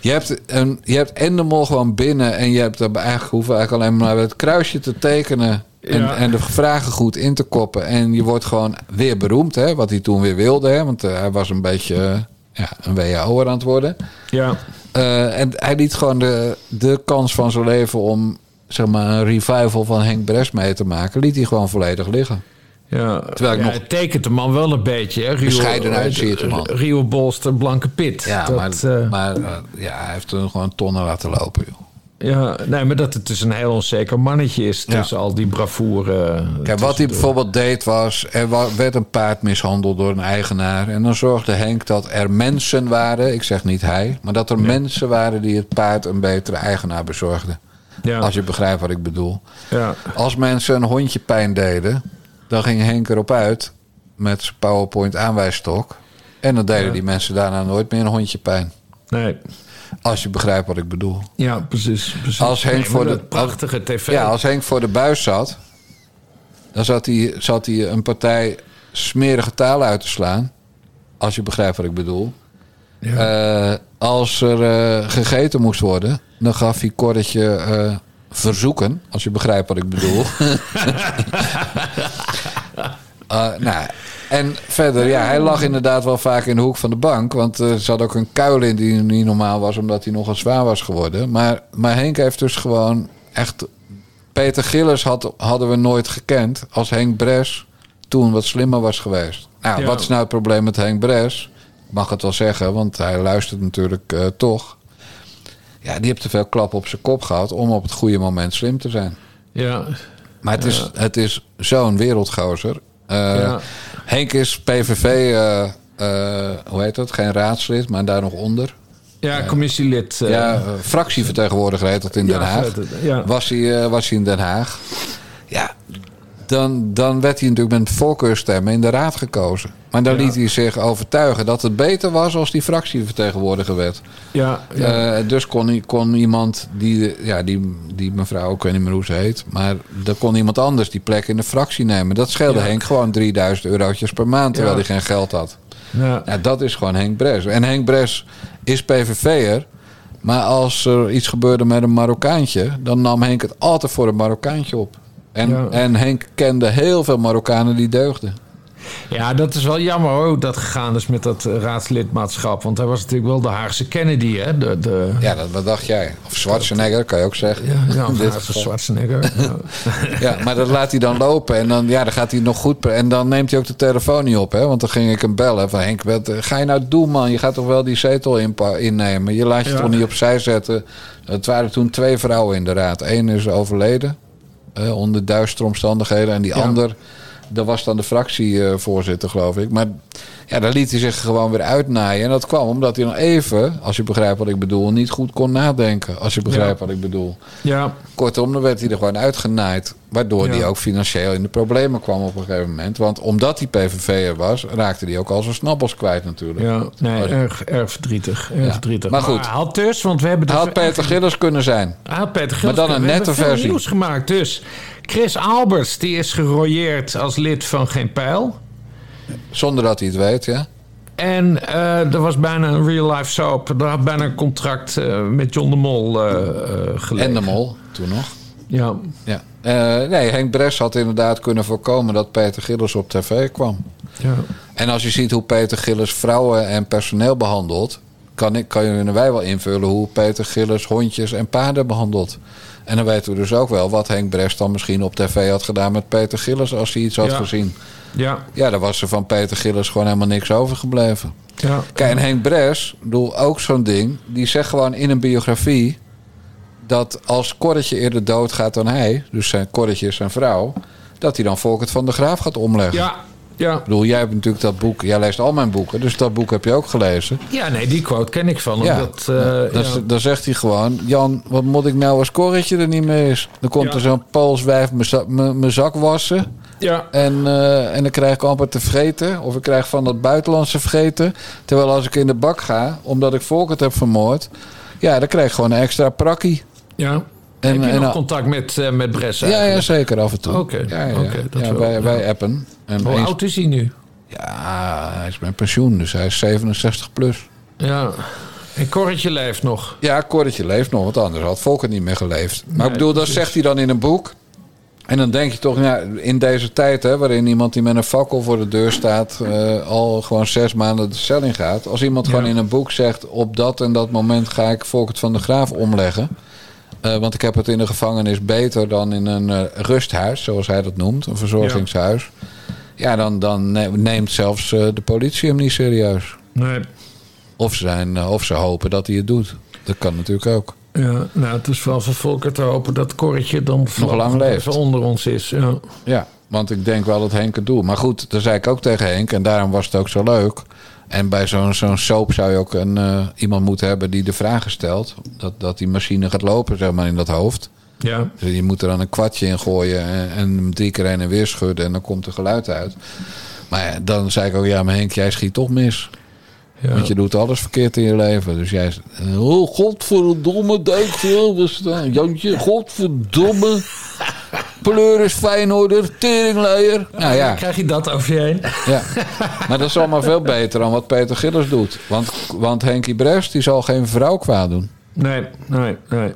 je hebt, een, je hebt Endemol gewoon binnen. En je hebt er eigenlijk, hoeven eigenlijk alleen maar het kruisje te tekenen. En, Ja. en de vragen goed in te koppen. En je wordt gewoon weer beroemd. Hè, wat hij toen weer wilde. Hè, want eh, hij was een beetje eh, ja, een WHO'er aan het worden. Ja. Eh, en hij liet gewoon de, de kans van zijn leven om zeg maar, een revival van Henk Bres mee te maken, liet hij gewoon volledig liggen. Ja, Terwijl ik ja, nog- het tekent de man wel een beetje. Hè? Rio, Bescheidenheid zie je de man. Rio Bolster, Blanke Pit. Ja, dat, maar, eh, maar eh, ja, hij heeft er gewoon tonnen laten lopen. Joh. Ja, nee, maar dat het dus een heel onzeker mannetje is Ja. tussen al die bravoure. Kijk, wat hij bijvoorbeeld deed was, er werd een paard mishandeld door een eigenaar. En dan zorgde Henk dat er mensen waren, ik zeg niet hij, maar dat er mensen waren die het paard een betere eigenaar bezorgden. Ja. Als je begrijpt wat ik bedoel. Ja. Als mensen een hondje pijn deden, dan ging Henk erop uit met zijn PowerPoint aanwijsstok. En dan deden die mensen daarna nooit meer een hondje pijn. Nee. Als je begrijpt wat ik bedoel. Ja, precies. precies. Als Henk, Nee, voor de, prachtige tv. Ja, als Henk voor de buis zat, dan zat hij, zat hij een partij smerige taal uit te slaan. Als je begrijpt wat ik bedoel. Eh, als er eh, gegeten moest worden, dan gaf hij Korretje eh, verzoeken. Als je begrijpt wat ik bedoel. Nou, en verder, ja, hij lag inderdaad wel vaak in de hoek van de bank. Want er zat ook een kuil in die niet normaal was, omdat hij nogal zwaar was geworden. Maar, maar Henk heeft dus gewoon echt. Peter Gillis had, hadden we nooit gekend als Henk Bres toen wat slimmer was geweest. Nou, Ja. wat is nou het probleem met Henk Bres? Ik mag het wel zeggen, want hij luistert natuurlijk eh, toch. Ja, die heeft te veel klap op zijn kop gehad om op het goede moment slim te zijn. Ja. Maar het is, het is zo'n wereldgozer. Eh, Ja. Henk is PVV, eh, eh, hoe heet dat? Geen raadslid, maar daar nog onder. Ja, commissielid. eh, ja, eh, fractievertegenwoordiger heet dat in Den Ja, Haag. ja. Was, hij, was hij in Den Haag. Ja, dan, dan werd hij natuurlijk met voorkeurstemmen in de raad gekozen. Maar dan Ja. liet hij zich overtuigen dat het beter was als die fractievertegenwoordiger werd. Ja, ja. Eh, dus kon, kon iemand, die, ja, die, die mevrouw, ik weet niet meer hoe ze heet... maar dan kon iemand anders die plek in de fractie nemen. Dat scheelde Ja. Henk gewoon 3000 eurotjes per maand... terwijl hij geen geld had. Ja. Ja, dat is gewoon Henk Bres. En Henk Bres is PVV'er... maar als er iets gebeurde met een Marokkaantje... dan nam Henk het altijd voor een Marokkaantje op. En, Ja. en Henk kende heel veel Marokkanen die deugden. Ja, dat is wel jammer hoor, dat gegaan is met dat raadslidmaatschap. Want hij was natuurlijk wel de Haagse Kennedy, hè? De, de... Ja, dat, wat dacht jij? Of Schwarzenegger, kan je ook zeggen. Ja, ja dit Haagse. Schwarzenegger. Ja. Maar dat laat hij dan lopen en dan, ja, dan gaat hij nog goed. En dan neemt hij ook de telefoon niet op, hè? Want dan ging ik hem bellen van Henk, wat eh, ga je nou doen, man? Je gaat toch wel die zetel innemen? Je laat je Ja. toch niet opzij zetten? Het waren toen twee vrouwen in de raad. Eén is overleden onder duistere omstandigheden. En die ander, dat was dan de fractievoorzitter, geloof ik. Maar ja, daar liet hij zich gewoon weer uitnaaien. En dat kwam omdat hij nog even, als je begrijpt wat ik bedoel, niet goed kon nadenken. Als je begrijpt wat ik bedoel. ja. Kortom, dan werd hij er gewoon uitgenaaid. Waardoor Ja. hij ook financieel in de problemen kwam op een gegeven moment. Want omdat hij PVV'er was, raakte hij ook al zijn snabbels kwijt natuurlijk. Ja, nee, Maar- erg, erg verdrietig. Erg Ja. verdrietig. Maar goed. hij had dus, want we hebben... de- Had Peter Gillers kunnen zijn. Had Peter Maar Gils dan een nette versie. nieuws gemaakt. Dus Chris Alberts, die is gerooieerd als lid van Geen Pijl. Zonder dat hij het weet, ja. En eh, er was bijna een real-life soap. Er had bijna een contract eh, met John de Mol eh, gelegen. En de mol, toen nog. Ja. Ja. Nee, Henk Bres had inderdaad kunnen voorkomen dat Peter Gillers op tv kwam. Ja. En als je ziet hoe Peter Gillers vrouwen en personeel behandelt... kan, ik, kan wij wel invullen hoe Peter Gillers hondjes en paarden behandelt. En dan weten we dus ook wel wat Henk Bres dan misschien op tv had gedaan met Peter Gillers... als hij iets had Ja. gezien. Ja. Ja, daar was er van Peter Gillers gewoon helemaal niks overgebleven. Ja. Kijk, en Henk Bres, bedoel, ook zo'n ding... die zegt gewoon in een biografie... dat als Corretje eerder doodgaat dan hij... dus zijn Corretje is zijn vrouw... dat hij dan Volkert van der Graaf gaat omleggen. Ja. Ja. Ik bedoel, jij hebt natuurlijk dat boek... jij leest al mijn boeken, dus dat boek heb je ook gelezen. ja, nee, die quote ken ik van hem. Ja, Dat, eh, dan, ja. dan zegt hij gewoon... Jan, wat moet ik nou als Corretje er niet meer is? Dan komt Ja. er zo'n Pools wijf mijn za- mijn mijn zak wassen... Ja. En, eh, en dan krijg ik amper te vreten. Of ik krijg van dat buitenlandse vreten. Terwijl als ik in de bak ga, omdat ik Volkert heb vermoord... Ja, dan krijg ik gewoon een extra prakkie. ja. En, Heb je en, nog contact met, eh met Bres ja, ja, zeker af en toe. Oké, Ja, ja, dat ja, wel, wij, wij appen. En Hoe eens- oud is hij nu? Ja, hij is met pensioen, dus hij is 67 plus. Ja. En Corretje leeft nog. Ja, Corretje leeft nog, want anders had Volkert niet meer geleefd. Maar Nee, ik bedoel, dat precies. zegt hij dan in een boek. En dan denk je toch, ja, in deze tijd, hè, waarin iemand die met een fakkel voor de deur staat, eh, al gewoon zes maanden de cel in gaat. Als iemand Ja. gewoon in een boek zegt, op dat en dat moment ga ik Volkert van de Graaf omleggen. Eh, want ik heb het in de gevangenis beter dan in een eh, rusthuis, zoals hij dat noemt, een verzorgingshuis. Ja, dan, dan ne- neemt zelfs eh, de politie hem niet serieus. Nee. Of ze, zijn, of ze hopen dat hij het doet. Dat kan natuurlijk ook. Ja, nou, het is wel voor Volker te hopen dat Corretje dan Nog lang leeft. onder ons is. Ja. Ja, want ik denk wel dat Henk het doet. Maar goed, dat zei ik ook tegen Henk. En daarom was het ook zo leuk. En bij zo'n zo'n soap zou je ook een, eh, iemand moeten hebben die de vragen stelt. Dat, dat die machine gaat lopen, zeg maar, in dat hoofd. Ja. Dus je moet er dan een kwartje in gooien en, en drie keer heen en weer schudden. En dan komt er geluid uit. Maar ja, dan zei ik ook, ja, maar Henk, jij schiet toch mis. Ja. Want je doet alles verkeerd in je leven. Dus jij... Oh, godverdomme, dankjewel. We staan. Jantje, godverdomme. Pleuris, Feyenoorder, teringleier. Nou ja, Dan krijg je dat over je heen. ja. Maar dat is allemaal veel beter dan wat Peter Gillers doet. Want, want Henkie Brest, die zal geen vrouw kwaad doen. Nee, nee, nee.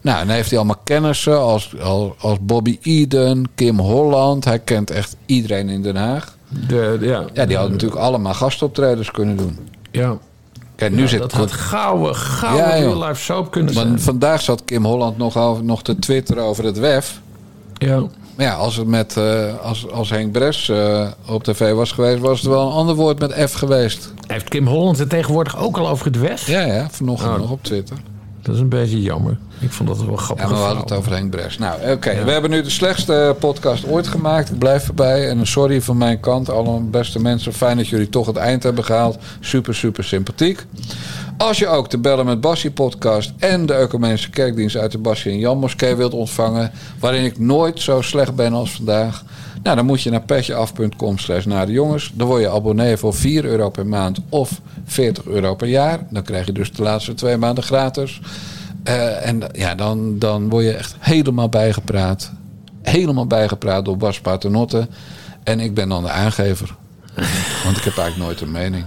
Nou, en dan heeft hij allemaal kennissen als, als, als Bobby Eden, Kim Holland. Hij kent echt iedereen in Den Haag. De, de- ja. Ja, die hadden natuurlijk allemaal gastoptredens kunnen doen. Ja. Kijk, nu Ja, zit dat had gouden, gouden Ja, real life soap kunnen Want zijn. vandaag zat Kim Holland nog, over, nog te twitteren over het WEF. Ja. Maar ja, als, het met, eh, als, als Henk Bres eh, op tv was geweest, was het wel een ander woord met F geweest. Heeft Kim Holland het tegenwoordig ook al over het? Ja, ja, vanochtend Oh. nog op Twitter. Dat is een beetje jammer. Ik vond dat wel grappig. Ja, maar we hadden het over Henk Bres. Nou, oké. We hebben nu de slechtste podcast ooit gemaakt. Ik blijf erbij. En een sorry van mijn kant. Alle beste mensen. Fijn dat jullie toch het eind hebben gehaald. Super, super sympathiek. Als je ook de Bellen met Bassie podcast en de Ecumenische Kerkdienst uit de Bassie en Jan Moskee wilt ontvangen, waarin ik nooit zo slecht ben als vandaag, nou, dan moet je naar petjeaf.com slash naar de jongens. Dan word je abonnee voor 4 euro per maand of 40 euro per jaar. Dan krijg je dus de laatste twee maanden gratis. Eh, en ja, dan, dan word je echt helemaal bijgepraat. Helemaal bijgepraat door Bas Paternotte. En ik ben dan de aangever. Want ik heb eigenlijk nooit een mening.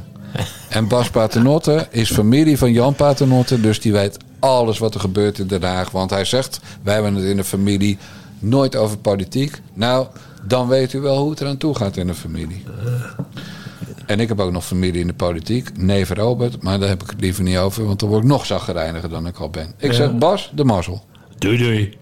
En Bas Paternotte is familie van Jan Paternotte. Dus die weet alles wat er gebeurt in Den Haag. Want hij zegt, wij hebben het in de familie nooit over politiek. Nou, dan weet u wel hoe het eraan toe gaat in een familie. En ik heb ook nog familie in de politiek, neef Robert, maar daar heb ik het liever niet over, want dan word ik nog zaggerijniger dan ik al ben. Ik zeg Bas, de mazzel. Doei doei.